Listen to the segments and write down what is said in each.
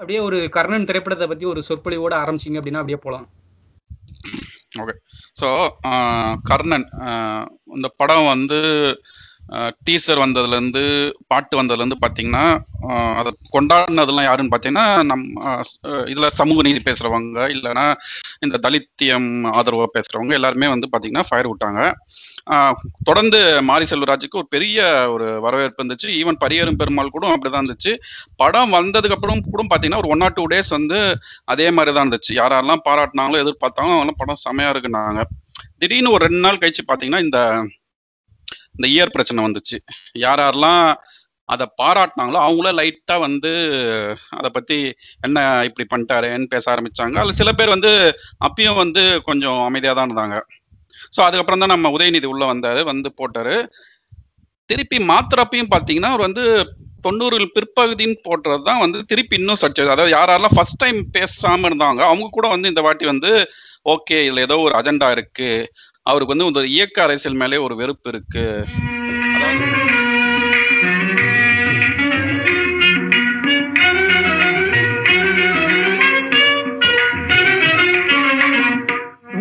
அப்படியே ஒரு கர்ணன் திரைப்படத்தை பத்தி ஒரு சொற்பொழிவோட ஆரம்பிச்சீங்க அப்படின்னா அப்படியே போலாம். ஓகே ஸோ கர்ணன் ஆஹ் இந்த படம் வந்து டீசர் வந்ததுலேருந்து பாட்டு வந்ததுலேருந்து பார்த்தீங்கன்னா அதை கொண்டாடினதெல்லாம் யாருன்னு பார்த்தீங்கன்னா நம் இதில் சமூக நீதி பேசுகிறவங்க இல்லைன்னா இந்த தலித்தியம் ஆதரவாக பேசுகிறவங்க எல்லாருமே வந்து பார்த்தீங்கன்னா ஃபயர் விட்டாங்க. தொடர்ந்து மாரி செல்வராஜுக்கு ஒரு பெரிய ஒரு வரவேற்பு இருந்துச்சு. ஈவன் பரியரும் பெருமாள் கூட அப்படிதான் இருந்துச்சு. படம் வந்ததுக்கு அப்புறம் கூட பார்த்தீங்கன்னா ஒரு ஒன் ஆர் டூ டேஸ் வந்து அதே மாதிரி தான் இருந்துச்சு. யாரெல்லாம் பாராட்டினாங்களோ எதிர்பார்த்தாங்களோ அவங்களாம் படம் செமையா இருக்குன்னாங்க. திடீர்னு ஒரு ரெண்டு நாள் கழிச்சு பார்த்தீங்கன்னா இந்த இந்த இயர் பிரச்சனை வந்துச்சு. யார் யாரெல்லாம் அதை பாராட்டினாங்களோ அவங்கள லைட்டாக வந்து அதை பற்றி என்ன இப்படி பண்ணிட்டாரேன்னு பேச ஆரம்பிச்சாங்க. அதில் சில பேர் வந்து அப்பயும் வந்து கொஞ்சம் அமைதியாக தான் இருந்தாங்க. ஸோ அதுக்கப்புறம் தான் நம்ம உதயநிதி உள்ளே வந்தார் வந்து போட்டார். திருப்பி மாத்திரப்பையும் பார்த்தீங்கன்னா அவர் வந்து தொண்ணூறுகள் பிற்பகுதின்னு போடுறது தான் வந்து திருப்பி இன்னும் சர்ச்சை அதாவது யாரெல்லாம் ஃபர்ஸ்ட் டைம் பேசாமல் இருந்தாங்க அவங்க கூட வந்து இந்த வாட்டி வந்து ஓகே இதில் ஏதோ ஒரு அஜெண்டா இருக்கு. அவருக்கு வந்து இந்த இயக்க அரசியல் மேலே ஒரு வெறுப்பு இருக்கு.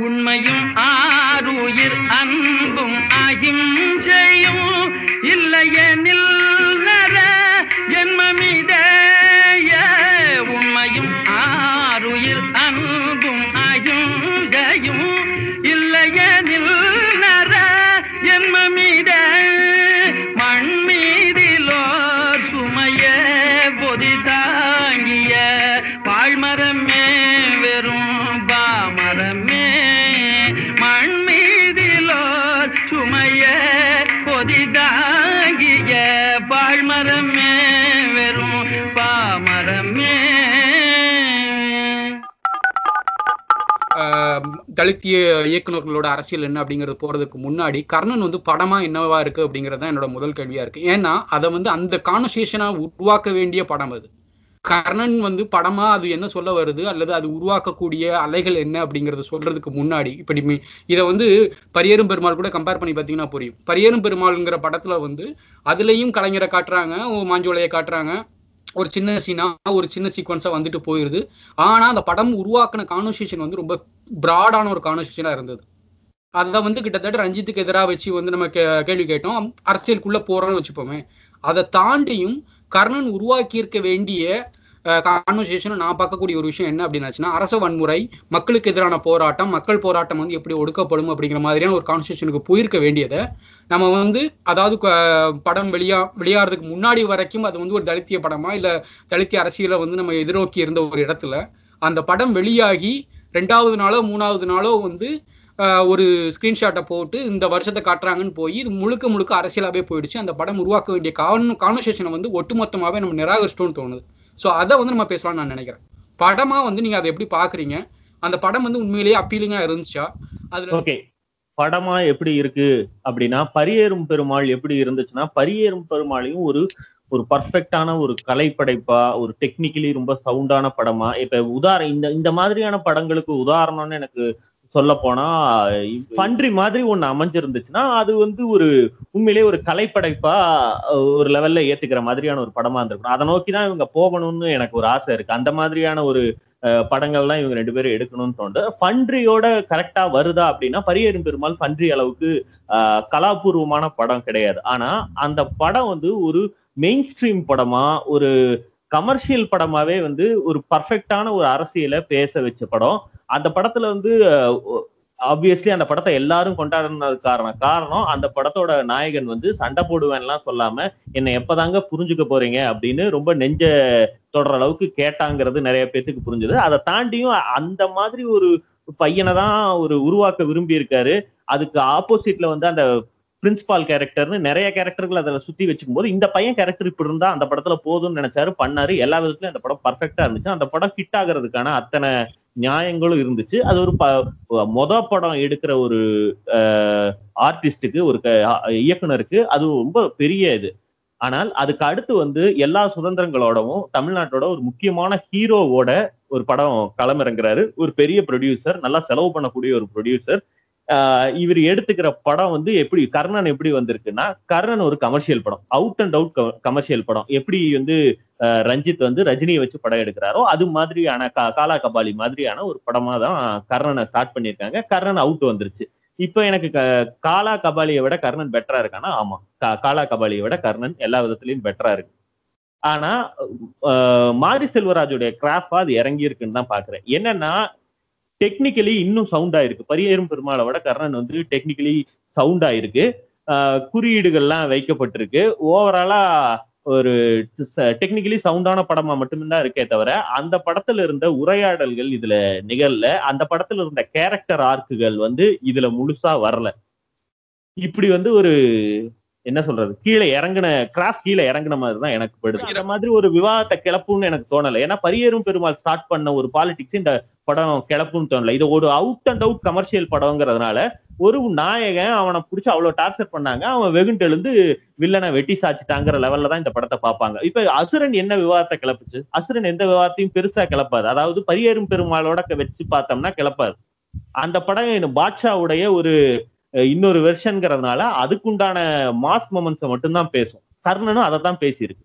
உண்மையும் ஆருயிர் அன்பும் அகிம்சையும் இல்லையெனில் நர ஜென்மமிதய உண்மையும் ஆருயிர் அன்பும் அகிம்சையும் இல்லையெனில் நர ஜென்மமித மண் மீதிலோர் சுமைய பொதி தாங்கிய பாழ்மரமே வெறும் பாமரமே. மண் மீதிலோர் சுமைய பொதி தாங்கிய பாழ்மரமே. தலித்திய இயக்குனர்களோட அரசியல் என்ன அப்படிங்கிறது போறதுக்கு முன்னாடி கர்ணன் வந்து படமா என்னவா இருக்கு அப்படிங்கிறது தான் என்னோட முதல் கேள்வியா இருக்கு. ஏன்னா அதை வந்து அந்த கான்வர்சேஷனா உருவாக்க வேண்டிய படம் அது. கர்ணன் வந்து படமா அது என்ன சொல்ல வருது அல்லது அது உருவாக்கக்கூடிய அலைகள் என்ன அப்படிங்கறத சொல்றதுக்கு முன்னாடி இப்படி இதை வந்து பரியேறும் பெருமாள் கூட கம்பேர் பண்ணி பார்த்தீங்கன்னா புரியும். பரியேறும் பெருமாள்ங்கிற படத்துல வந்து அதுலயும் கலைஞரை காட்டுறாங்க மாஞ்சோலையை காட்டுறாங்க. ஒரு சின்ன சீனா ஒரு சின்ன சீக்வன்ஸா வந்துட்டு போயிருது. ஆனா அந்த படம் உருவாக்குன கான்வர்சேஷன் வந்து ரொம்ப பிராடான ஒரு கான்வர்சேஷனா இருந்தது. அதை வந்து கிட்டத்தட்ட ரஞ்சித்துக்கு எதிராக வச்சு வந்து நம்ம கே- கேள்வி கேட்டோம். அரசியலுக்குள்ள போறோம்னு வச்சுப்போமே. அதை தாண்டியும் கர்ணன் உருவாக்கி இருக்க வேண்டிய கான்வர்சேஷன் நான் பார்க்கக்கூடிய ஒரு விஷயம் என்ன அப்படின்னாச்சுன்னா அரச வன்முறை மக்களுக்கு எதிரான போராட்டம் மக்கள் போராட்டம் வந்து எப்படி ஒடுக்கப்படும் அப்படிங்கிற மாதிரியான ஒரு கான்வர்சேஷனுக்கு போயிருக்க வேண்டியதை நம்ம வந்து அதாவது படம் வெளியா வெளியாகிறதுக்கு முன்னாடி வரைக்கும் அது வந்து ஒரு தலித்திய படமா இல்ல தலித்திய அரசியலை வந்து நம்ம எதிர்நோக்கி இருந்த ஒரு இடத்துல அந்த படம் வெளியாகி ரெண்டாவது நாளோ மூணாவது நாளோ வந்து ஒரு ஸ்கிரீன்ஷாட்டை போட்டு இந்த வருஷத்தை காட்டுறாங்கன்னு போய் இது முழுக்க முழுக்க அரசியலாகவே போயிடுச்சு. அந்த படம் உருவாக்க வேண்டிய கான் கான்வர்சேஷனை வந்து ஒட்டுமொத்தமாகவே நம்ம நிராகரிச்சிட்டோம்னு தோணுது. ஸோ அதை வந்து நம்ம பேசலாம்னு நான் நினைக்கிறேன். படமா வந்து நீங்க அதை எப்படி பாக்குறீங்க அந்த படம் வந்து உண்மையிலேயே அப்பீலிங்கா இருந்துச்சா? அதுல ஓகே படமா எப்படி இருக்கு அப்படின்னா பரியேறும் பெருமாள் எப்படி இருந்துச்சுன்னா பரியேறும் பெருமாளையும் ஒரு ஒரு பர்ஃபெக்டான ஒரு கலைப்படைப்பா ஒரு டெக்னிக்கலி ரொம்ப சவுண்டான படமா. இப்ப உதாரணம் இந்த இந்த மாதிரியான படங்களுக்கு உதாரணம்னு எனக்கு சொல்ல போனா பன்றி மாதிரி ஒண்ணு அமைஞ்சிருந்துச்சுன்னா அது வந்து ஒரு உண்மையிலேயே ஒரு கலைப்படைப்பா ஒரு லெவல்ல ஏத்துக்கிற மாதிரியான ஒரு படமா இருந்திருக்கும் அதை நோக்கி தான் இவங்க போகணும்னு எனக்கு ஒரு ஆசை இருக்கு. அந்த மாதிரியான ஒரு படங்கள்லாம் இவங்க ரெண்டு பேரும் எடுக்கணும்னு தோணுது. ஃபன்ட்ரியோட கரெக்டா வருதா அப்படின்னா பரியேறும் பெருமாள் ஃபன்ட்ரி அளவுக்கு கலாபூர்வமான படம் கிடையாது. ஆனா அந்த படம் வந்து ஒரு மெயின் ஸ்ட்ரீம் படமா ஒரு கமர்ஷியல் படமாவே வந்து ஒரு பர்ஃபெக்டான ஒரு அரசியலை பேச வச்ச படம். அந்த படத்துல வந்து ஆப்வியஸ்லி அந்த படத்தை எல்லாரும் கொண்டாடுனது காரணம் காரணம் அந்த படத்தோட நாயகன் வந்து சண்டை போடுவேன்லாம் சொல்லாம என்னை எப்பதாங்க புரிஞ்சுக்க போறீங்க? அப்படின்னு ரொம்ப நெஞ்ச தொடர அளவுக்கு கேட்டாங்கிறது நிறைய பேத்துக்கு புரிஞ்சுது. அதை தாண்டியும் அந்த மாதிரி ஒரு பையனை தான் ஒரு உருவாக்க விரும்பி இருக்காரு அதுக்கு ஆப்போசிட்ல வந்து அந்த பிரின்சிபால் கேரக்டர்னு நிறைய கேரக்டர்கள் அதில் சுத்தி வச்சுக்கும் போது இந்த பையன் கேரக்டர் இப்படி இருந்தா அந்த படத்துல போதும்னு நினைச்சாரு பண்ணாரு. எல்லா விதத்துலயும் அந்த படம் பர்ஃபெக்டா இருந்துச்சு. அந்த படம் ஹிட் ஆகுறதுக்கான அத்தனை நியாயங்களும் இருந்துச்சு. அது ஒரு ப- மொத படம் எடுக்கிற ஒரு ஆர்டிஸ்டுக்கு ஒரு க- இயக்குனருக்கு அது ரொம்ப பெரிய இது. ஆனால் அதுக்கு அடுத்து வந்து எல்லா சுதந்திரங்களோடவும் தமிழ்நாட்டோட ஒரு முக்கியமான ஹீரோவோட ஒரு படம் களமிறங்குறாரு. ஒரு பெரிய ப்ரொடியூசர் நல்லா செலவு பண்ணக்கூடிய ஒரு ப்ரொடியூசர் இவர் எடுத்துக்கிற படம் வந்து எப்படி கர்ணன் எப்படி வந்திருக்குன்னா கர்ணன் ஒரு கமர்ஷியல் படம். அவுட் அண்ட் அவுட் கமர்ஷியல் படம். எப்படி வந்து ரஞ்சித் வந்து ரஜினியை வச்சு படம் எடுக்கிறாரோ அது மாதிரியான காலா கபாலி மாதிரியான ஒரு படமா தான் கர்ணனை ஸ்டார்ட் பண்ணியிருக்காங்க. கர்ணன் அவுட் வந்துருச்சு. இப்போ எனக்கு க- காலா கபாலியை விட கர்ணன் பெட்டரா இருக்கானா? ஆமா. கா- காலா கபாலியை விட கர்ணன் எல்லா விதத்துலயும் பெட்டரா இருக்கு. ஆனா மாரி செல்வராஜுடைய கிராஃபா அது இறங்கி இருக்குன்னு தான் பாக்குறேன். என்னன்னா டெக்னிக்கலி இன்னும் சவுண்டா இருக்கு பரியேறும் பெருமாளை விட கர்ணன் வந்து டெக்னிக்கலி சவுண்டா இருக்கு குறியீடுகள்லாம் வைக்கப்பட்டிருக்கு. ஓவராலா ஒரு டெக்னிக்கலி சவுண்டான படமா மட்டும்தான் இருக்கே தவிர அந்த படத்துல இருந்த உரையாடல்கள் இதுல நிகழல அந்த படத்துல இருந்த கேரக்டர் ஆர்க்குகள் வந்து இதுல முழுசா வரல. இப்படி வந்து ஒரு என்ன சொல்றது? கீழே இறங்குன கிராஸ் கீழே இறங்குன மாதிரி தான் எனக்கு படுது. இந்த மாதிரி ஒரு விவாதத்தை கிளப்புன்னு எனக்கு தோணல. ஏன்னா பரியேறும் பெருமாள் ஸ்டார்ட் பண்ண ஒரு பாலிடிக்ஸ் இந்த படம் கிளப்புன்னு தோணல. இது ஒரு அவுட் அண்ட் அவுட் கமர்ஷியல் படங்கிறதுனால ஒரு நாயகன் அவனை பிடிச்சி அவ்வளவு டார்ச்சர் பண்ணாங்க. அவன் வெகுண்டு எழுந்து வில்லனை வெட்டி சாச்சிட்டாங்கிற லெவல்ல தான் இந்த படத்தை பார்ப்பாங்க. இப்ப அசுரன் என்ன விவாதத்தை கிளப்புச்சு? அசுரன் எந்த விவாதத்தையும் பெருசா கிளப்பாது. அதாவது பரியேறும் பெருமாளோட வச்சு பார்த்தோம்னா கிளப்பாது. அந்த படம் பாட்ஷாவுடைய ஒரு இன்னொரு வெர்ஷன்ங்கிறதுனால அதுக்குண்டான மாஸ் மொமெண்ட்ஸை மட்டும்தான் பேசும். கர்ணனும் அதை தான் பேசியிருக்கு.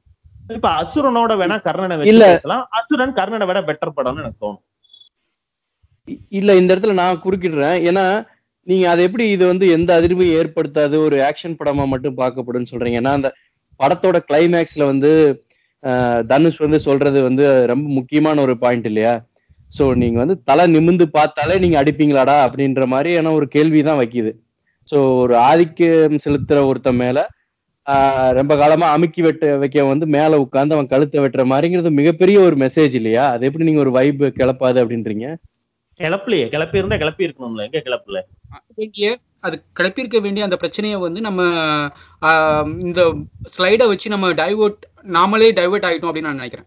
இப்ப அசுரனோட வேணா கர்ணனை இல்ல. அசுரன் கர்ணனை விட பெட்டர் படம்னு எனக்கு தோணும். இல்ல இந்த இடத்துல நான் குறுக்கிடுறேன். ஏன்னா நீங்க அது எப்படி இது வந்து எந்த அதிர்வையும் ஏற்படுத்தாது ஒரு ஆக்ஷன் படமா மட்டும் பார்க்கப்படும்னு சொல்றீங்க. ஏன்னா அந்த படத்தோட கிளைமேக்ஸ்ல வந்து ஆஹ், தனுஷ் வந்து சொல்றது வந்து ரொம்ப முக்கியமான ஒரு பாயிண்ட் இல்லையா? சோ நீங்க வந்து தலை நிமிந்து பார்த்தாலே நீங்க அடிப்பீங்களாடா அப்படின்ற மாதிரியான ஒரு கேள்விதான் வைக்குது. சோ ஒரு ஆதிக்கம் செலுத்துற ஒருத்தன் மேல ஆஹ், ரொம்ப காலமா அமுக்கி வெட்ட வைக்க வந்து மேல உட்கார்ந்து அவன் கழுத்தை வெட்டுற மாதிரிங்கிறது மிகப்பெரிய ஒரு மெசேஜ் இல்லையா? அது எப்படி நீங்க ஒரு வைப் கிளப்பாது அப்படின்றீங்க? கிளப்பலையே கிளப்பி இருந்தா கிளப்பி இருக்கணும்ல எங்க கிளப்பல? அது கிளப்பியிருக்க வேண்டிய அந்த பிரச்சனையை வந்து நம்ம இந்த ஸ்லைடை வச்சு நம்ம டைவர்ட் நாமளே டைவர்ட் ஆயிட்டோம் அப்படின்னு நான் நினைக்கிறேன்.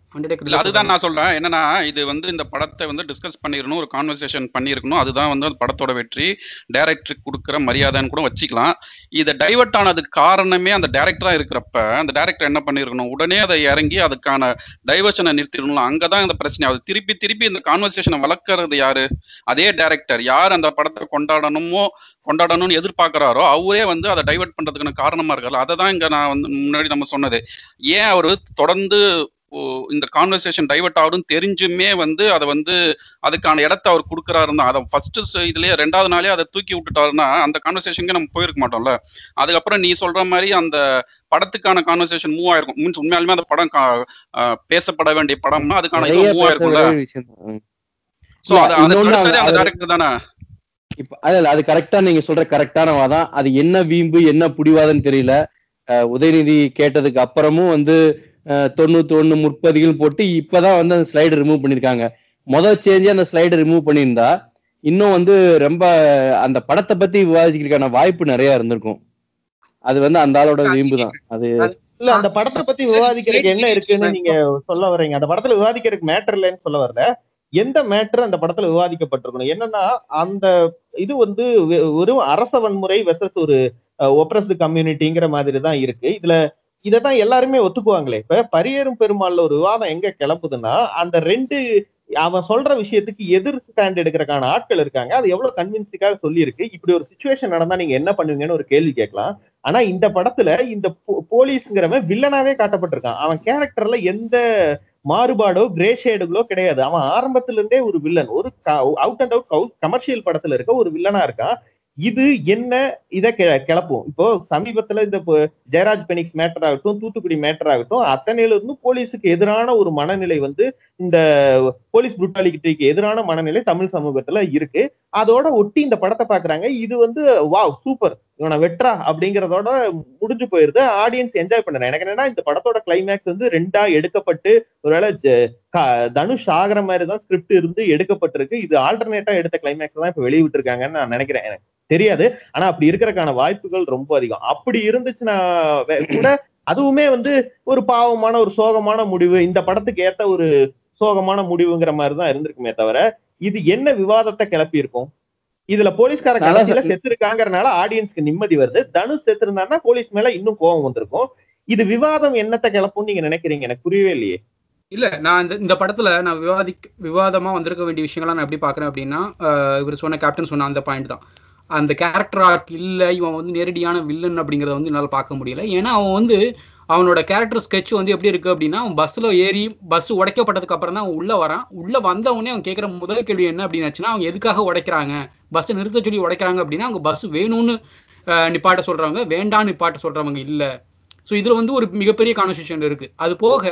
அதுதான். நான் சொல்றேன். என்னன்னா இது வந்து இந்த படத்தை வந்து டிஸ்கஸ் பண்ணிருக்கணும் ஒரு கான்வர்சேஷன் பண்ணியிருக்கணும். அதுதான் வந்து படத்தோட வெற்றி. டைரக்டருக்கு கொடுக்குற மரியாதைன்னு கூட வச்சுக்கலாம். இதை டைவர்ட் ஆனதுக்கு காரணமே அந்த டைரக்டரா இருக்கிறப்ப அந்த டைரக்டர் என்ன பண்ணிருக்கணும் உடனே அதை இறங்கி அதுக்கான டைவர்ஷனை நிறுத்திடணும் அங்கதான் இந்த பிரச்சனை. அது திருப்பி திருப்பி இந்த கான்வர்சேஷனை வளர்க்கறது யாரு? அதே டைரக்டர் யார் அந்த படத்தை கொண்டாடணுமோ கொண்டாடணும்னு எதிர்பார்க்கறாரோ அவரே வந்து அதை டைவர்ட் பண்றதுக்கான காரணமா இருக்காரு அதை தான் இங்க நான் வந்து முன்னாடி நம்ம சொன்னது. ஏன் அவரு தொடர்ந்து இந்த கான்வர்சேஷன் டைவர்ட் ஆகுதுன்னு தெரிஞ்சுமே வந்து அதை வந்து அதுக்கான இடத்த அவர் கொடுக்குறாருன்னா அதை ஃபர்ஸ்ட் இதுலயே ரெண்டாவது நாளே அதை தூக்கி விட்டுட்டாருன்னா அந்த கான்வர்சேஷனுக்கு நம்ம போயிருக்க மாட்டோம்ல. அதுக்கப்புறம் நீ சொல்ற மாதிரி அந்த படத்துக்கான கான்வர்சேஷன் மூவ் ஆயிருக்கும். மீன்ஸ் உண்மையாலுமே அந்த படம் பேசப்பட வேண்டிய படம்னா அதுக்கான மூவ் ஆயிருக்கும்ல. சோ அது அந்த டேரக்டர் தானே? இப்ப அதுல அது கரெக்டா நீங்க சொல்ற கரெக்டான வாதம் அது என்ன வீம்பு என்ன புடிவாதன்னு தெரியல. உதயநிதி கேட்டதுக்கு அப்புறமும் வந்து அஹ், தொண்ணூத்தி ஒண்ணு முற்பதிகள் போட்டு இப்பதான் வந்து அந்த ஸ்லைடு ரிமூவ் பண்ணிருக்காங்க. முதல் சேஞ்சே அந்த ஸ்லைடு ரிமூவ் பண்ணியிருந்தா இன்னும் வந்து ரொம்ப அந்த படத்தை பத்தி விவாதிக்கிறதுக்கான வாய்ப்பு நிறைய இருந்திருக்கும். அது வந்து அந்த ஆளோட வீம்பு தான். அது இல்ல அந்த படத்தை பத்தி விவாதிக்கிறதுக்கு என்ன இருக்குன்னு. நீங்க சொல்ல வர்றீங்க. அந்த படத்துல விவாதிக்கிறதுக்கு மேட்டர் இல்லைன்னு சொல்ல வரல. எந்த மேட்டர் அந்த படத்துல விவாதிக்கப்பட்டிருக்கணும்? என்னன்னா அந்த இது வந்து ஒரு வெறும் அரச வன்முறை வெசஸ் ஒரு ஒப்ரஸ்டு கம்யூனிட்டிங்கிற மாதிரி தான் இருக்கு. இதுல இததான் எல்லாருமே ஒத்துக்குவாங்களே. இப்ப பரியேறும் பெருமாள்ல ஒரு விவாதம் எங்க கிளப்புதுன்னா அந்த ரெண்டு அவன் சொல்ற விஷயத்துக்கு எதிர் ஸ்டாண்ட் எடுக்கிறக்கான ஆட்கள் இருக்காங்க. அது எவ்வளவு கன்வின்சிங்காக சொல்லியிருக்கு. இப்படி ஒரு சுச்சுவேஷன் நடந்தா நீங்க என்ன பண்ணுவீங்கன்னு ஒரு கேள்வி கேட்கலாம். ஆனா இந்த படத்துல இந்த போ- போலீஸ்ங்கிறவன் வில்லனாவே காட்டப்பட்டிருக்கான். அவன் கேரக்டர்ல எந்த மாறுபாடோ கிரே ஷேடுகளோ கிடையாது. அவன் ஆரம்பத்துல இருந்தே ஒரு வில்லன் ஒரு அவுட் அண்ட் அவுட் கமர்ஷியல் படத்துல இருக்க ஒரு வில்லனா இருக்கான். இது என்ன இதை கெ- கிளப்பும். இப்போ சமீபத்துல இந்த இப்போ ஜெயராஜ் பெனிக்ஸ் மேட்டர் ஆகட்டும் தூத்துக்குடி மேட்டர் ஆகட்டும் அத்தனையில இருந்து போலீஸுக்கு எதிரான ஒரு மனநிலை வந்து இந்த போலீஸ் புரூட்டாலிட்டிக்கு எதிரான மனநிலை தமிழ் சமூகத்துல இருக்கு. அதோட ஒட்டி இந்த படத்தை பாக்குறாங்க. இது வந்து வாவ் சூப்பர். இவனை வெட்ரா அப்படிங்கறதோட முடிஞ்சு போயிருது. ஆடியன்ஸ் என்ஜாய் பண்றேன் எனக்கு என்னன்னா இந்த படத்தோட கிளைமேக்ஸ் வந்து ரெண்டா எடுக்கப்பட்டு ஒருவேளை தனுஷ் ஆகிற மாதிரி தான் ஸ்கிரிப்ட் இருந்து எடுக்கப்பட்டிருக்கு. இது ஆல்டர்னேட்டா எடுத்த கிளைமேக்ஸ் தான் இப்ப வெளியிட்டு இருக்காங்கன்னு நான் நினைக்கிறேன். எனக்கு தெரியாது. ஆனா அப்படி இருக்கிறக்கான வாய்ப்புகள் ரொம்ப அதிகம். அப்படி இருந்துச்சுன்னா கூட அதுவுமே வந்து ஒரு பாவமான ஒரு சோகமான முடிவு. இந்த படத்துக்கு ஏத்த ஒரு சோகமான முடிவுங்கிற மாதிரி தான் இருந்திருக்குமே தவிர இது என்ன விவாதத்தை கிளப்பி இருக்கும் இதுல போலீஸ்கார கடைசியில. செத்துருக்காங்கறனால ஆடியன்ஸ்க்கு நிம்மதி வருது. தனுஷ் செத்துருந்தாருன்னா போலீஸ் மேல இன்னும் கோபம் வந்திருக்கும். இது விவாதம் என்னத்தை கிளப்பும்னு நீங்க நினைக்கிறீங்க? எனக்கு புரியவே இல்லையே. இல்ல நான் இந்த இந்த படத்துல நான் விவாதிக் விவாதமா வந்திருக்க வேண்டிய விஷயங்களை நான் எப்படி பாக்குறேன் அப்படின்னா இவர் சொன்ன கேப்டன் சொன்ன அந்த பாயிண்ட் தான். அந்த கேரக்டர் ஆர்க் இல்ல இவன் வந்து நேரடியான வில்லன் அப்படிங்கறத வந்து என்னால பார்க்க முடியல. ஏன்னா அவன் வந்து அவனோட கேரக்டர் ஸ்கெட்ச் வந்து எப்படி இருக்கு அப்படின்னா அவன் பஸ்ல ஏறி பஸ் உடைக்கப்பட்டதுக்கு அப்புறம் தான் அவன் உள்ள வரான். உள்ள வந்தவொடனே அவன் கேட்கிற முதல் கேள்வி என்ன அப்படின்னாச்சுன்னா அவங்க எதுக்காக உடைக்கிறாங்க? பஸ் நிறுத்த சொல்லி உடைக்கிறாங்க அப்படின்னா அவங்க பஸ் வேணும்னு நிப்பாட்ட சொல்றவங்க வேண்டாம் நிப்பாட்ட சொல்றவங்க இல்ல. ஸோ இதுல வந்து ஒரு மிகப்பெரிய கான்வர்சேஷன் இருக்கு. அது போக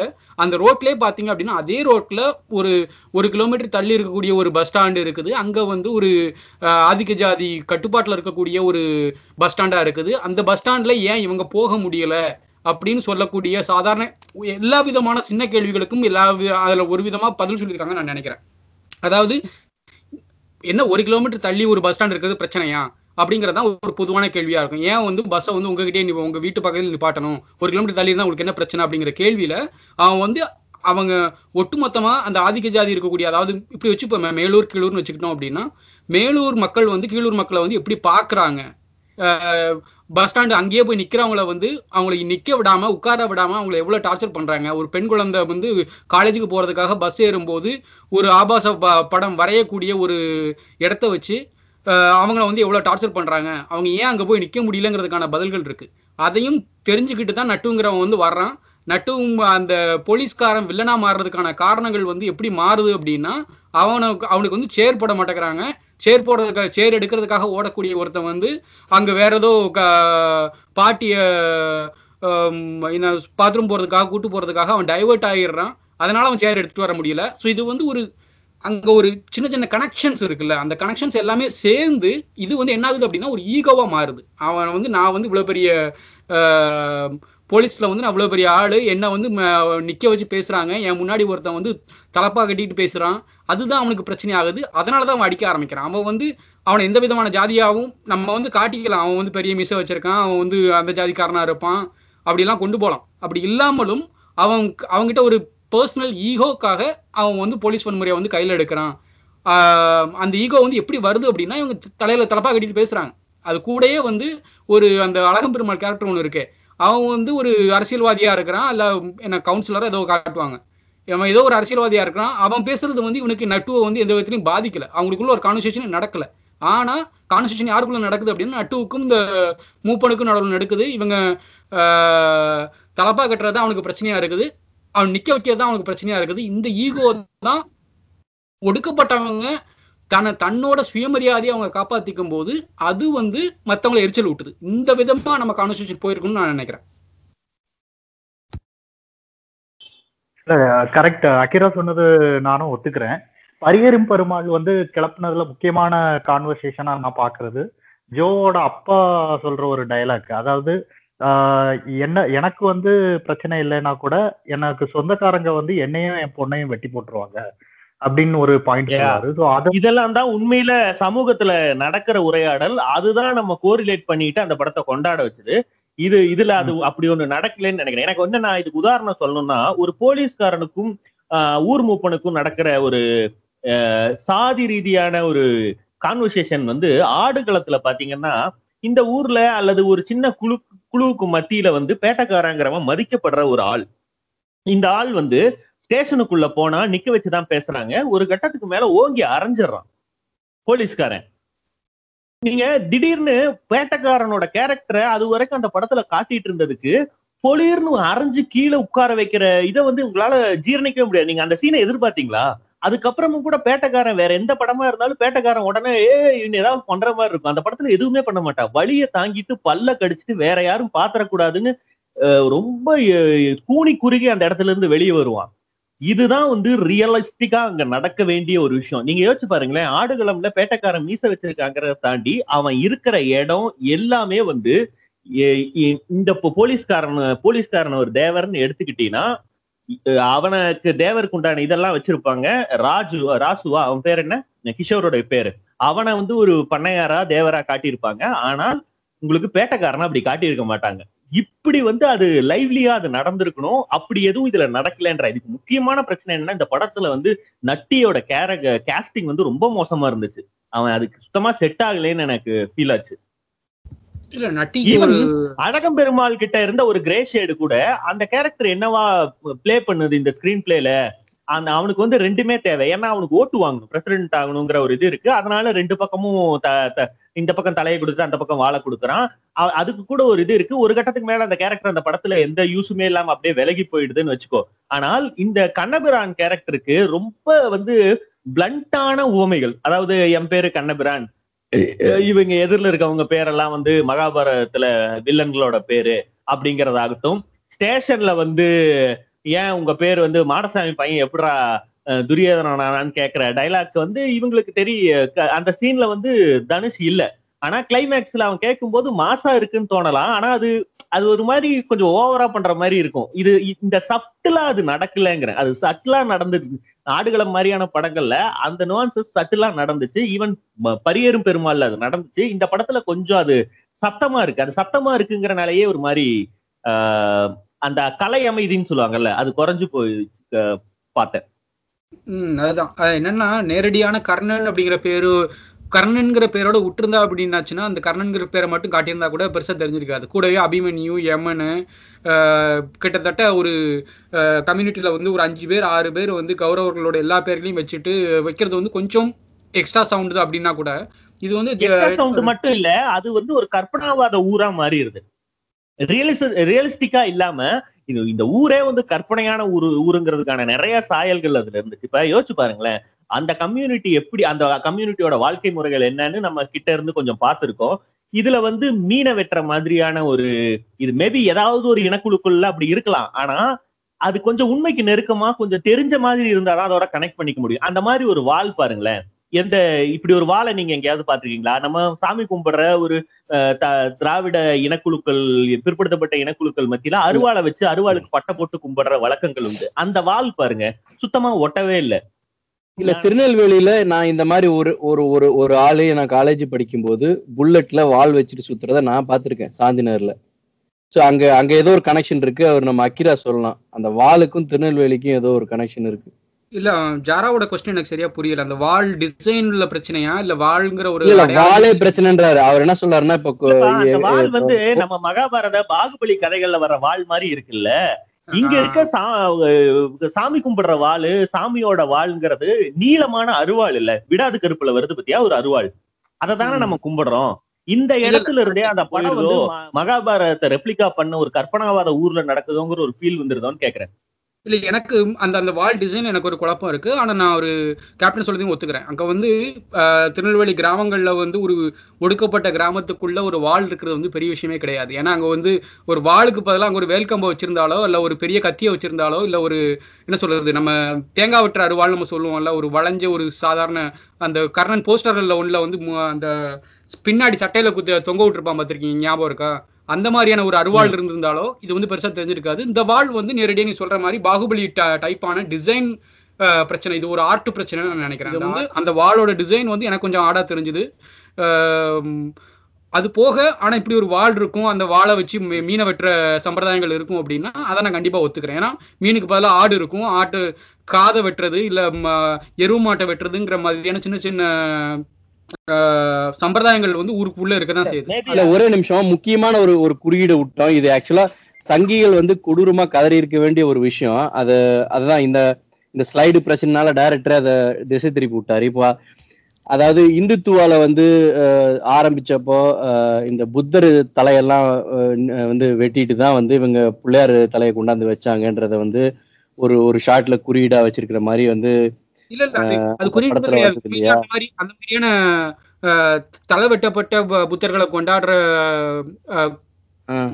அந்த ரோட்லயே பாத்தீங்க அப்படின்னா அதே ரோட்ல ஒரு ஒரு கிலோமீட்டர் தள்ளி இருக்கக்கூடிய ஒரு பஸ் ஸ்டாண்டு இருக்குது. அங்க வந்து ஒரு ஆதிக்க ஜாதி கட்டுப்பாட்டில் இருக்கக்கூடிய ஒரு பஸ் ஸ்டாண்டா இருக்குது. அந்த பஸ் ஸ்டாண்ட்ல ஏன் இவங்க போக முடியல? அப்படின்னு சொல்லக்கூடிய சாதாரண எல்லா விதமான சின்ன கேள்விகளுக்கும் எல்லா அதுல ஒரு விதமா பதில் சொல்லியிருக்காங்க நான் நினைக்கிறேன். அதாவது என்ன ஒரு கிலோமீட்டர் தள்ளி ஒரு பஸ் ஸ்டாண்ட் இருக்கிறது பிரச்சனையா? அப்படிங்கிறது தான் ஒரு பொதுவான கேள்வியா இருக்கும். ஏன் வந்து பஸ்ஸை வந்து உங்ககிட்டயே நீ உங்க வீட்டு பக்கத்தில் நிப்பாட்டணும்? ஒரு கிலோமீட்டர் தள்ளி இருந்தா உங்களுக்கு என்ன பிரச்சனை அப்படிங்கிற கேள்வியில அவன் வந்து அவங்க ஒட்டுமொத்தமா அந்த ஆதிக்க ஜாதி இருக்கக்கூடிய அதாவது இப்படி வச்சுப்போம் மேலூர் கீழூர்னு வச்சுக்கிட்டோம் அப்படின்னா மேலூர் மக்கள் வந்து கீழூர் மக்களை வந்து எப்படி பாக்குறாங்க பஸ் ஸ்டாண்டு அங்கேயே போய் நிக்கிறவங்கள வந்து அவங்களை நிக்க விடாம உட்கார விடாம அவங்களை எவ்வளவு டார்ச்சர் பண்றாங்க? ஒரு பெண் குழந்தை வந்து காலேஜுக்கு போறதுக்காக பஸ் ஏறும்போது ஒரு ஆபாச ப- படம் வரையக்கூடிய ஒரு இடத்த வச்சு அவங்கள வந்து எவ்வளவு டார்ச்சர் பண்றாங்க? அவங்க ஏன் அங்க போய் நிக்க முடியலங்கிறதுக்கான பதில்கள் இருக்கு. அதையும் தெரிஞ்சுக்கிட்டு தான் நட்டுங்கிறவன் வந்து வர்றான். நட்டும் அந்த போலீஸ்காரன் வில்லனா மாறுறதுக்கான காரணங்கள் வந்து எப்படி மாறுது அப்படின்னா அவனுக்கு அவனுக்கு வந்து சேர் போட மாட்டேங்கிறாங்க. சேர் போடுறதுக்காக சேர் எடுக்கிறதுக்காக ஓடக்கூடிய ஒருத்தன் வந்து அங்க வேற ஏதோ க- பாட்டிய பாத்ரூம் போறதுக்காக கூட்டு போறதுக்காக அவன் டைவர்ட் ஆகிடுறான் அதனால அவன் சேர் எடுத்துட்டு வர முடியல. ஸோ இது வந்து ஒரு அங்க ஒரு சின்ன சின்ன கனெக்ஷன்ஸ் இருக்குல்ல அந்த கனெக்ஷன்ஸ் எல்லாமே சேர்ந்து இது வந்து என்ன ஆகுது அப்படின்னா ஒரு ஈகோவா மாறுது. அவன் வந்து நான் வந்து இவ்வளவு பெரிய ஆஹ், போலீஸ்ல வந்து நான் பெரிய ஆளு. என்ன வந்து ம- நிக்க வச்சு பேசுறாங்க. என் முன்னாடி ஒருத்தன் வந்து தலப்பா கட்டிட்டு பேசுறான். அதுதான் அவனுக்கு பிரச்சனை ஆகுது. அதனாலதான் அவன் அடிக்க ஆரம்பிக்கிறான். அவன் வந்து அவனை எந்த விதமான ஜாதியாகவும் நம்ம வந்து காட்டிக்கலாம். அவன் வந்து பெரிய மிசை வச்சிருக்கான். அவன் வந்து அந்த ஜாதிக்காரனா இருப்பான். அப்படிலாம் கொண்டு போகலாம் அப்படி இல்லாமலும் அவன் அவங்கிட்ட ஒரு பர்சனல் ஈகோக்காக அவன் வந்து போலீஸ் வன்முறையை வந்து கையில் எடுக்கிறான். அந்த ஈகோ வந்து எப்படி வருது அப்படின்னா இவங்க தலையில தலப்பா கட்டிட்டு பேசுறாங்க. அது கூடயே வந்து ஒரு அந்த அழகம் பெருமாள் கேரக்டர் ஒன்று இருக்கு. அவன் வந்து ஒரு அரசியல்வாதியா இருக்கிறான் இல்ல என்ன கவுன்சிலரா ஏதோ காட்டுவாங்க. அவன் ஏதோ ஒரு அரசியல்வாதியா இருக்கிறான் அவன் பேசுறது வந்து இவனுக்கு நட்டுவை வந்து எந்த விதத்திலையும் பாதிக்கல. அவங்களுக்குள்ள ஒரு கான்வர்சேஷன் நடக்கல. ஆனா கான்வர்சேஷன் யாருக்குள்ள நடக்குது அப்படின்னா நட்டுவுக்கும் இந்த மூப்பனுக்கும் நடவு நடக்குது. இவங்க தலப்பா கட்டுறது அவனுக்கு பிரச்சனையா இருக்குது. அவன் நிக்க வைக்கிறது தான் அவனுக்கு பிரச்சனையா இருக்குது. இந்த ஈகோ தான் ஒடுக்கப்பட்டவங்க தன்னை தன்னோட சுயமரியாதையை அவங்க காப்பாத்திக்கும் போது அது வந்து மத்தவங்களை எரிச்சல் விட்டுது இந்த விதமா நம்ம கான்வர்சேஷன் போயிருக்கணும்னு நான் நினைக்கிறேன். கரெக்ட் அகிரா சொன்னது நானும் ஒத்துக்கிறேன். பரியரும் பெருமாள் வந்து கிளப்புனதுல முக்கியமான கான்வர்சேஷனா நான் பாக்குறது. ஜோவோட அப்பா சொல்ற ஒரு டயலாக் அதாவது என்ன எனக்கு வந்து பிரச்சனை இல்லைன்னா கூட எனக்கு சொந்தக்காரங்க வந்து என்னையும் என் பொண்ணையும் வெட்டி போட்டுருவாங்க. அப்படின்னு ஒரு பாயிண்ட் இதெல்லாம் தான் உண்மையில சமூகத்துல நடக்கிற உரையாடல். அதுதான் நம்ம கோரிலேட் பண்ணிட்டு அந்த படத்தை கொண்டாட வச்சது. இது இதுல அது அப்படி ஒண்ணு நடக்கலைன்னு நினைக்கிறேன். எனக்கு வந்து நான் இதுக்கு உதாரணம் சொல்லணும்னா ஒரு போலீஸ்காரனுக்கும் ஊர் மூப்பனுக்கும் நடக்கிற ஒரு சாதி ரீதியான ஒரு கான்வர்சேஷன் வந்து ஆடுகளத்துல பாத்தீங்கன்னா இந்த ஊர்ல அல்லது ஒரு சின்ன குழு குழுவுக்கு மத்தியில வந்து பேட்டக்காரங்கிறவன் மதிக்கப்படுற ஒரு ஆள். இந்த ஆள் வந்து ஸ்டேஷனுக்குள்ள போனா நிக்க வச்சுதான் பேசுறாங்க. ஒரு கட்டத்துக்கு மேல ஓங்கி அரைஞ்சிடுறான். போலீஸ்காரன். நீங்க திடீர்னு பேட்டக்காரனோட கேரக்டரை அது வரைக்கும் அந்த படத்துல காட்டிட்டு இருந்ததுக்கு பொலிர்னு அரைஞ்சு கீழே உட்கார வைக்கிற இதை வந்து உங்களால ஜீரணிக்கவே முடியாது. நீங்க அந்த சீனை எதிர்பார்த்தீங்களா? அதுக்கப்புறமும் கூட பேட்டக்காரன் வேற எந்த படமா இருந்தாலும் பேட்டக்காரன் உடனே ஏ ஏதாவது பண்ற மாதிரி இருக்கும். அந்த படத்துல எதுவுமே பண்ண மாட்டான். வழியை தாங்கிட்டு பல்ல கடிச்சிட்டு வேற யாரும் பாத்திரக்கூடாதுன்னு அஹ், ரொம்ப கூணி கூனி குறுகி அந்த இடத்துல இருந்து வெளியே வருவான். இதுதான் வந்து ரியலிஸ்டிக்கா அங்க நடக்க வேண்டிய ஒரு விஷயம். நீங்க யோசிச்சு பாருங்களேன் ஆடுகளம்ல பேட்டக்காரன் மீச வச்சிருக்காங்கிறத தாண்டி அவன் இருக்கிற இடம் எல்லாமே வந்து இந்த இப்போ போலீஸ்காரன் போலீஸ்காரன் ஒரு தேவர்னு எடுத்துக்கிட்டீங்கன்னா அவனுக்கு தேவருக்கு உண்டான இதெல்லாம் வச்சிருப்பாங்க. ராஜு ராசுவா அவன் பேர் என்ன? கிஷோரோட பேரு. அவனை வந்து ஒரு பண்ணையாரா தேவரா காட்டியிருப்பாங்க. ஆனால் உங்களுக்கு பேட்டக்காரனா அப்படி காட்டியிருக்க மாட்டாங்க. இப்படி வந்து அது லைவ்லியா அது நடந்திருக்கணும். அப்படி எதுவும் இதுல நடக்கலன்ற இதுக்கு முக்கியமான பிரச்சனை என்னன்னா இந்த படத்துல வந்து நட்டியோட கேர கேஸ்டிங் வந்து ரொம்ப மோசமா இருந்துச்சு. அவன் அதுக்கு சுத்தமா செட் ஆகலைன்னு எனக்கு ஃபீல் ஆச்சு. அழகம் பெருமாள் கிட்ட இருந்த ஒரு கிரே ஷேடு கூட அந்த கேரக்டர் என்னவா ப்ளே பண்ணுது இந்த ஸ்கிரீன் பிளேல அந்த அவனுக்கு வந்து ரெண்டுமே தேவை. ஏன்னா அவனுக்கு ஓட்டு வாங்கணும். பிரசிடென்ட் ஆகணுங்கிற ஒரு இது இருக்கு. அதனால ரெண்டு பக்கமும் இந்த பக்கம் தலையை கொடுத்து அந்த பக்கம் வாழை கொடுக்குறான். அதுக்கு கூட ஒரு இது இருக்கு. ஒரு கட்டத்துக்கு மேல அந்த கேரக்டர் அந்த படத்துல எந்த யூஸுமே இல்லாம அப்படியே விலகி போயிடுதுன்னு வச்சுக்கோ. ஆனால் இந்த கண்ணபிரான் கேரக்டருக்கு ரொம்ப வந்து பிளண்டான உவமைகள். அதாவது என் பேரு கண்ணபிரான். இவங்க எதிரில் இருக்கவங்க பேரெல்லாம் வந்து மகாபாரதத்துல வில்லன்களோட பேரு அப்படிங்கறதாகட்டும். ஸ்டேஷன்ல வந்து ஏன் உங்க பேர் வந்து மாடசாமி பையன் எப்படா அஹ், துரியோதனனான்னு கேக்குற டைலாக் வந்து இவங்களுக்கு தெரிய க- அந்த சீன்ல வந்து தனுஷ் இல்ல. ஆனா கிளைமேக்ஸ்ல அவன் கேட்கும் போது மாசா இருக்குன்னு தோணலாம். ஆனா அது அது ஒரு மாதிரி கொஞ்சம் ஓவரா பண்ற மாதிரி இருக்கும். இது இந்த சட்டிலா அது நடக்கலங்கிறேன் அது சட்டிலா நடந்துச்சு. ஆடுகளம் மாதிரியான படங்கள்ல அந்த நுவான்சஸ் சட்டிலா நடந்துச்சு. ஈவன் பரியேறும் பெருமாள்ல அது நடந்துச்சு. இந்த படத்துல கொஞ்சம் அது சத்தமா இருக்கு. அது சத்தமா இருக்குங்கிறனாலயே ஒரு மாதிரி அந்த கலை அமைதின்னு சொல்லுவாங்கல்ல அது குறைஞ்சு போய் பார்த்தேன் ம் அதுதான். அது என்னன்னா நேரடியான கர்ணன் அப்படிங்கிற பேரு கர்ணன்கிற பேரோட விட்டுருந்தா அப்படின்னாச்சுன்னா அந்த கர்ணன்கிற பேரை மட்டும் காட்டியிருந்தா கூட பெருசா தெரிஞ்சிருக்காது. கூடவே அபிமன்யு யமனு கிட்டத்தட்ட ஒரு கம்யூனிட்டியில வந்து ஒரு அஞ்சு பேர் ஆறு பேர் வந்து கௌரவர்களோட எல்லா பேர்களையும் வச்சுட்டு வைக்கிறது வந்து கொஞ்சம் எக்ஸ்ட்ரா சவுண்டு அப்படின்னா கூட இது வந்து சவுண்ட் மட்டும் இல்ல அது வந்து ஒரு கற்பனாவாத ஊரா மாறிடுது. ரியலிஸ் ரியலிஸ்டிக்கா இல்லாம இது இந்த ஊரே வந்து கற்பனையான ஊரு ஊருங்கிறதுக்கான நிறைய சாயல்கள் அதுல இருந்துச்சு. இப்ப யோசிச்சு பாருங்களேன் அந்த கம்யூனிட்டி எப்படி அந்த கம்யூனிட்டியோட வாழ்க்கை முறைகள் என்னன்னு நம்ம கிட்ட இருந்து கொஞ்சம் பார்த்துருக்கோம். இதுல வந்து மீனை வெட்டுற மாதிரியான ஒரு இது மேபி ஏதாவது ஒரு இனக்குழுக்குள்ள அப்படி இருக்கலாம். ஆனா அது கொஞ்சம் உண்மைக்கு நெருக்கமா கொஞ்சம் தெரிஞ்ச மாதிரி இருந்தாதான் அதோட கனெக்ட் பண்ணிக்க முடியும். அந்த மாதிரி ஒரு வால் பாருங்களேன். எந்த இப்படி ஒரு வாளை நீங்க எங்கேயாவது பாத்திருக்கீங்களா நம்ம சாமி கும்பிடுற ஒரு அஹ், திராவிட இனக்குழுக்கள் பிற்படுத்தப்பட்ட இனக்குழுக்கள் மத்தியில அருவாளை வச்சு அருவாளுக்கு பட்டை போட்டு கும்பிடுற வழக்கங்கள் உண்டு. அந்த வால் பாருங்க சுத்தமா ஒட்டவே இல்ல. இல்ல திருநெல்வேலியில நான் இந்த மாதிரி ஒரு ஒரு ஒரு ஒரு ஆளு நான் காலேஜ் படிக்கும்போது புல்லட்ல வால் வச்சுட்டு சுத்துறத நான் பார்த்திருக்கேன் சாந்திநகர்ல. சோ அங்க அங்க ஏதோ ஒரு கனெக்ஷன் இருக்கு. அவர் நம்ம அக்கிரா சொல்லலாம். அந்த வாளுக்கும் திருநெல்வேலிக்கும் ஏதோ ஒரு கனெக்ஷன் இருக்கு. இல்ல ஜாராவோட கொஸ்டின் எனக்கு சரியா புரியல. அந்த வால் டிசைன்ல பிரச்சனையா? இல்ல வாள்ங்கிற ஒரு வாளே பிரச்சனைன்றாரு. அவர் என்ன சொல்றாருன்னா இப்ப வால் வந்து நம்ம மகாபாரத பாகுபலி கதைகள்ல வர்ற வாள் மாதிரி இருக்குல்ல? இங்க இருக்க சாமி கும்பிடுற வாளு சாமியோட வாள்ங்கிறது நீளமான அருவாள் இல்ல. விடாது கருப்புல வருது பத்தியா? ஒரு அருவாள். அதை தானே. நம்ம கும்பிடுறோம். இந்த இடத்துல இருந்தே அந்த படம் வந்து மகாபாரதத்தை ரெப்ளிகா பண்ண ஒரு கற்பனாவாத ஊர்ல நடக்குதோங்கிற ஒரு ஃபீல் வந்துருதோன்னு கேக்குறேன். இல்லை எனக்கு அந்த அந்த வால் டிசைன் எனக்கு ஒரு குழப்பம் இருக்கு. ஆனால் நான் ஒரு கேப்டன் சொல்லதையும் ஒத்துக்கிறேன். அங்கே வந்து திருநெல்வேலி கிராமங்களில் வந்து ஒரு ஒடுக்கப்பட்ட கிராமத்துக்குள்ள ஒரு வால் இருக்கிறது வந்து பெரிய விஷயமே கிடையாது. ஏன்னா அங்கே வந்து ஒரு வாளுக்கு பதிலாக அங்கே ஒரு வேல்கம்பை வச்சிருந்தாலோ இல்லை ஒரு பெரிய கத்தியை வச்சிருந்தாலோ இல்லை ஒரு என்ன சொல்றது நம்ம தேங்காய் வெட்டுற அருவாள் நம்ம சொல்லுவோம்ல ஒரு வளைஞ்ச ஒரு சாதாரண அந்த கர்ணன் போஸ்டர்கள்ல ஒன்றில் வந்து மு- அந்த பின்னாடி சட்டையில குத்த தொங்க விட்டுருப்பான் பார்த்துருக்கீங்க ஞாபகம் இருக்கா? அந்த மாதிரியான ஒரு அருவாள் இருந்திருந்தாலோ இது வந்து பெருசா தெரிஞ்சிருக்காது. இந்த வாள் வந்து நேரடியா நீ சொல்ற மாதிரி பாகுபலி டைப்பான டிசைன் பிரச்சனை. இது ஒரு ஆர்ட் பிரச்சனை நான் நினைக்கிறேன். இது வந்து அந்த வாளோட டிசைன் வந்து எனக்கு கொஞ்சம் ஆடா தெரிஞ்சுது. அது போக ஆனா இப்படி ஒரு வாள் இருக்கும் அந்த வாளை வச்சு மீனை வெட்டுற சம்பிரதாயங்கள் இருக்கும் அப்படின்னா அதை நான் கண்டிப்பா ஒத்துக்கிறேன். ஏன்னா மீனுக்கு பதிலா ஆடு இருக்கும். ஆட்டு காதை வெட்டுறது இல்ல எருவு மாட்டை வெட்டுறதுங்கிற மாதிரியான சின்ன சின்ன சம்பிரதாயங்கள் வந்து ஊருக்குள்ள இருக்கதான் செய்யுது. ஒரே நிமிஷம். முக்கியமான ஒரு ஒரு குறியீடு விட்டோம். இது ஆக்சுவலா சங்கிகள் வந்து கொடூரமா கதறி இருக்க வேண்டிய ஒரு விஷயம். அது அதுதான் இந்த இந்த ஸ்லைடு பிரச்சனைனால டைரக்டர் அதை திசை திருப்பி விட்டாரு. இப்போ அதாவது இந்துத்துவால வந்து அஹ், ஆரம்பிச்சப்போ இந்த புத்தர் தலையெல்லாம் வந்து வெட்டிட்டு தான் வந்து இவங்க பிள்ளையார் தலையை கொண்டாந்து வச்சாங்கன்றத வந்து ஒரு ஒரு ஷார்ட்ல குறியீடா வச்சிருக்கிற மாதிரி வந்து இல்ல இல்ல அது கிடையாது. அந்த மாதிரி அந்த மாதிரியான தலை வெட்டப்பட்ட புத்தர்களை கொண்டாடுற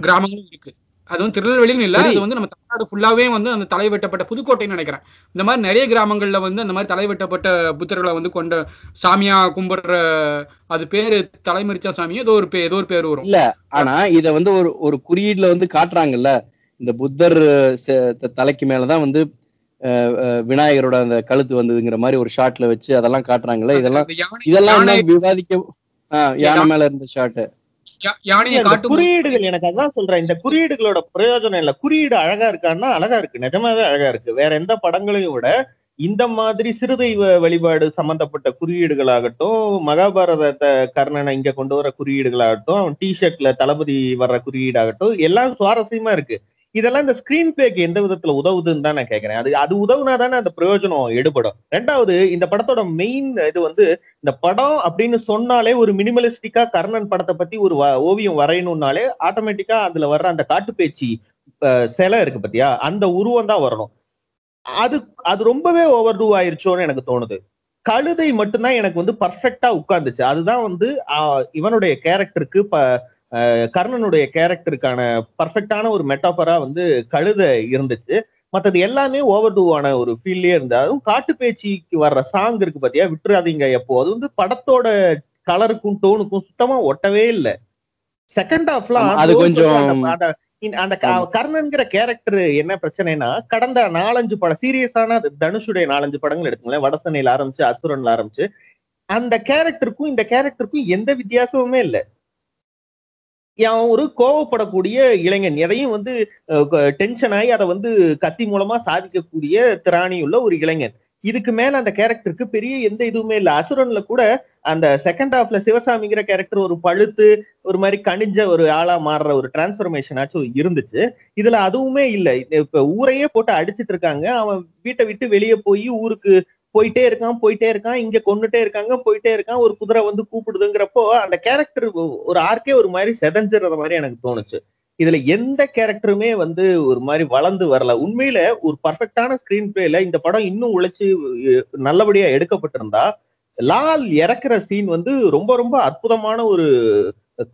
கிராமங்களும் இருக்கு. அது வந்து திருநெல்வேலின்னு இல்ல அது வந்து நம்ம தமிழ்நாடு ஃபுல்லாவே வந்து அந்த தலை வெட்டப்பட்ட புதுக்கோட்டைன்னு நினைக்கிறேன். இந்த மாதிரி நிறைய கிராமங்கள்ல வந்து அந்த மாதிரி தலை வெட்டப்பட்ட புத்தர்களை வந்து கொண்ட சாமியா கும்பிடுற அது பேரு தலைமறிச்சா சாமி ஏதோ ஒரு பே ஏதோ ஒரு பேர் வரும். இல்ல ஆனா இத வந்து ஒரு ஒரு குறியீடுல வந்து காட்டுறாங்கல்ல இந்த புத்தர் தலைக்கு மேலதான் வந்து விநாயகரோட அந்த கழுத்து வந்ததுங்கிற மாதிரி ஒரு ஷாட்ல வச்சு அதெல்லாம் காட்டுறாங்கல்ல அந்த இதெல்லாம் இதெல்லாம் விவாதிக்க யானை மேல இருந்த ஷாட். யா- யானையை அந்த காட்டும் குறியீடுகள் எனக்கு அதான் சொல்றேன். இந்த குறியீடுகளோட பிரயோஜனம் இல்ல குறியீடு அழகா இருக்கான்னா அழகா இருக்கு. நிஜமாவே அழகா இருக்கு. வேற எந்த படங்களையும் விட இந்த மாதிரி சிறுதெய்வ வழிபாடு சம்பந்தப்பட்ட குறியீடுகளாகட்டும் மகாபாரதத்தை கர்ணனை இங்க கொண்டு வர குறியீடுகளாகட்டும் அவன் டிஷர்ட்ல தளபதி வர்ற குறியீடாகட்டும் எல்லாம் சுவாரஸ்யமா இருக்கு. இதெல்லாம் இந்த ஸ்கிரீன் பிளேக்கு எந்த விதத்துல உதவுதுன்னு தான் நான் கேட்கறேன் அது அது உதவுனா தானே அந்த பிரயோஜனம் எடுபடும். ரெண்டாவது இந்த படத்தோட மெயின் இது வந்து இந்த படம் அப்படின்னு சொன்னாலே ஒரு மினிமலிஸ்டிக்கா கர்ணன் படத்தை பத்தி ஒரு வ- ஓவியம் வரையணும்னாலே ஆட்டோமேட்டிக்கா அதுல வர்ற அந்த காட்டுப்பேச்சி சிலை இருக்கு பாத்தியா? அந்த உருவம் தான் வரணும். அது அது ரொம்பவே ஓவர் டூ ஆயிருச்சோன்னு எனக்கு தோணுது. கழுதை மட்டும்தான் எனக்கு வந்து பர்ஃபெக்டா உட்கார்ந்துச்சு. அதுதான் வந்து ஆஹ், இவனுடைய கேரக்டருக்கு கர்ணனுடைய கேரக்டருக்கான பர்ஃபெக்டான ஒரு மெட்டாபரா வந்து கழுதை இருந்துச்சு. மத்தது எல்லாமே ஓவர் டூவான ஒரு ஃபீல்லே இருந்து அதுவும் காட்டு பேச்சிக்கு வர்ற சாங் இருக்கு பாத்தியா? விட்டுறாதீங்க எப்போ? அது வந்து படத்தோட கலருக்கும் டோனுக்கும் சுத்தமா ஒட்டவே இல்லை. செகண்ட் ஹாஃப்லாம் அது கொஞ்சம் அந்த இந்த- அந்த க- கர்ணன்கிற கேரக்டர் என்ன பிரச்சனைனா கடந்த நாலஞ்சு படம் சீரியஸான தனுஷுடைய நாலஞ்சு படங்கள் எடுத்துங்களேன் வடசனையில ஆரம்பிச்சு அசுரன்ல ஆரம்பிச்சு. அந்த கேரக்டருக்கும் இந்த கேரக்டருக்கும் எந்த வித்தியாசமுமே இல்லை. அவன் ஒரு கோவப்படக்கூடிய இளைஞன். எதையும் வந்து டென்ஷன் ஆகி அதை வந்து கத்தி மூலமா சாதிக்கக்கூடிய திராணியுள்ள ஒரு இளைஞன். இதுக்கு மேல அந்த கேரக்டருக்கு பெரிய எந்த இதுவுமே இல்லை. அசுரன்ல கூட அந்த செகண்ட் ஹாஃப்ல சிவசாமிங்கிற கேரக்டர் ஒரு பழுத்து ஒரு மாதிரி கணிஞ்ச ஒரு ஆளா மாறுற ஒரு டிரான்ஸ்பர்மேஷன் ஆச்சும் இருந்துச்சு. இதுல அதுவுமே இல்லை. இப்ப ஊரையே போட்டு அடிச்சிட்டு இருக்காங்க. அவன் வீட்டை விட்டு வெளியே போய் ஊருக்கு போயிட்டே இருக்கான் போயிட்டே இருக்கான் இங்க கொண்டுட்டே இருக்காங்க போயிட்டே இருக்கான் ஒரு குதிரை வந்து கூப்பிடுதுங்கிறப்போ அந்த கேரக்டர் ஒரு ஆர்க்கே ஒரு மாதிரி செதஞ்சிடுற மாதிரி எனக்கு தோணுச்சு. இதுல எந்த கேரக்டருமே வந்து ஒரு மாதிரி வளர்ந்து வரல. உண்மையில ஒரு பர்ஃபெக்டான ஸ்கிரீன் பிளேல இந்த படம் இன்னும் உழைச்சு நல்லபடியா எடுக்கப்பட்டிருந்தா லால் இறக்குற சீன் வந்து ரொம்ப ரொம்ப அற்புதமான ஒரு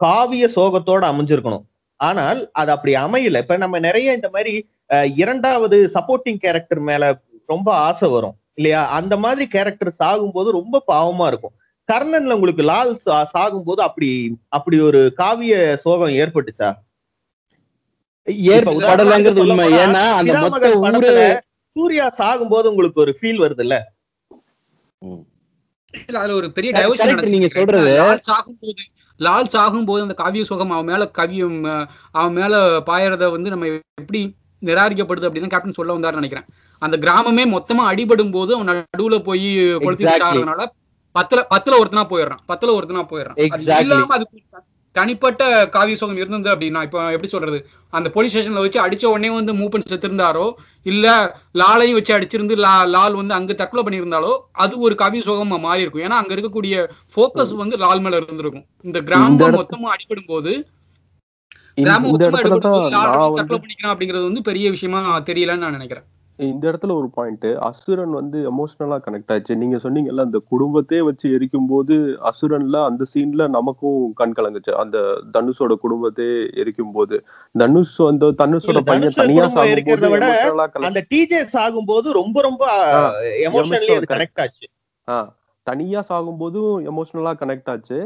காவிய சோகத்தோட அமைஞ்சிருக்கணும். ஆனால் அது அப்படி அமையல. இப்ப நம்ம நிறைய இந்த மாதிரி இரண்டாவது சப்போர்ட்டிங் கேரக்டர் மேல ரொம்ப ஆசை வரும். இல்லையா? அந்த மாதிரி கேரக்டர் சாகும்போது ரொம்ப பாவமா இருக்கும். கர்ணன்ல உங்களுக்கு லால் சா- சாகும்போது அப்படி அப்படி ஒரு காவிய சோகம் ஏற்பட்டுச்சா? ஏற்படலைங்கிறது உண்மை. ஏன்னா அந்த மொத்த ஊரே சூர்யா சாகும்போது உங்களுக்கு ஒரு ஃபீல் வருது இல்ல இல்ல அதுல ஒரு பெரிய டைவர்ஷன் நீங்க சொல்றது. லால் சாகும் போது லால் சாகும் போது அந்த காவிய சுகம் அவன் மேல கவியம் அவன் மேல பாயறத வந்து நம்ம எப்படி நிராகரிக்கப்படுது அப்படின்னு கேப்டன் சொல்ல வந்தாருன்னு நினைக்கிறேன். அந்த கிராமமே மொத்தமா அடிபடும் போது அவன் நடுவுல போய் கொளுத்தி Exactly. சாகிறதுனால பத்துல பத்துல ஒருத்தனா போயிடுறான். பத்துல ஒருத்தனா போயிடுறான். அது. இல்லாம அதுக்கு த- தனிப்பட்ட காவிய சுகம் இருந்தது அப்படின்னா இப்ப எப்படி சொல்றது? அந்த போலீஸ் ஸ்டேஷன்ல வச்சு அடிச்ச உடனே வந்து மூப்பன் செத்திருந்தாரோ இல்ல லாலையும் வச்சு அடிச்சிருந்து லா லால் வந்து அங்க தற்கொலை பண்ணியிருந்தாலோ அது ஒரு காவிய சோகமா மாறி இருக்கும். ஏன்னா அங்க இருக்கக்கூடிய ஃபோக்கஸ் வந்து லால் மேல இருந்திருக்கும். இந்த கிராமம் மொத்தமா அடிபடும் போது கிராமம் மொத்தமா அடிபடும் போது லால் தற்கொலை பண்ணிக்கிறான் அப்படிங்கிறது வந்து பெரிய விஷயமா தெரியலன்னு நான் நினைக்கிறேன். இந்த இடத்துல ஒரு பாயிண்ட் அசுரன் வந்து எமோஷனலா கனெக்ட் ஆச்சு. நீங்க சொன்னீங்கல்ல அந்த குடும்பத்தையே வச்சு எரிக்கும் போது அசுரன்ல அந்த சீன்ல நமக்கும் கண் கலங்குச்சு. அந்த தனுஷோட குடும்பத்தையே எரிக்கும் போது தனுஷ் அந்த தனுஷோட பையன் தனியா சாகும்போது விட அந்த டிஜே சாகும்போது ரொம்ப ரொம்ப ஆ, எமோஷனலி கனெக்ட் ஆச்சு. ஆ தனியா சாகும்போதும் எமோஷனலா கனெக்ட் ஆச்சு.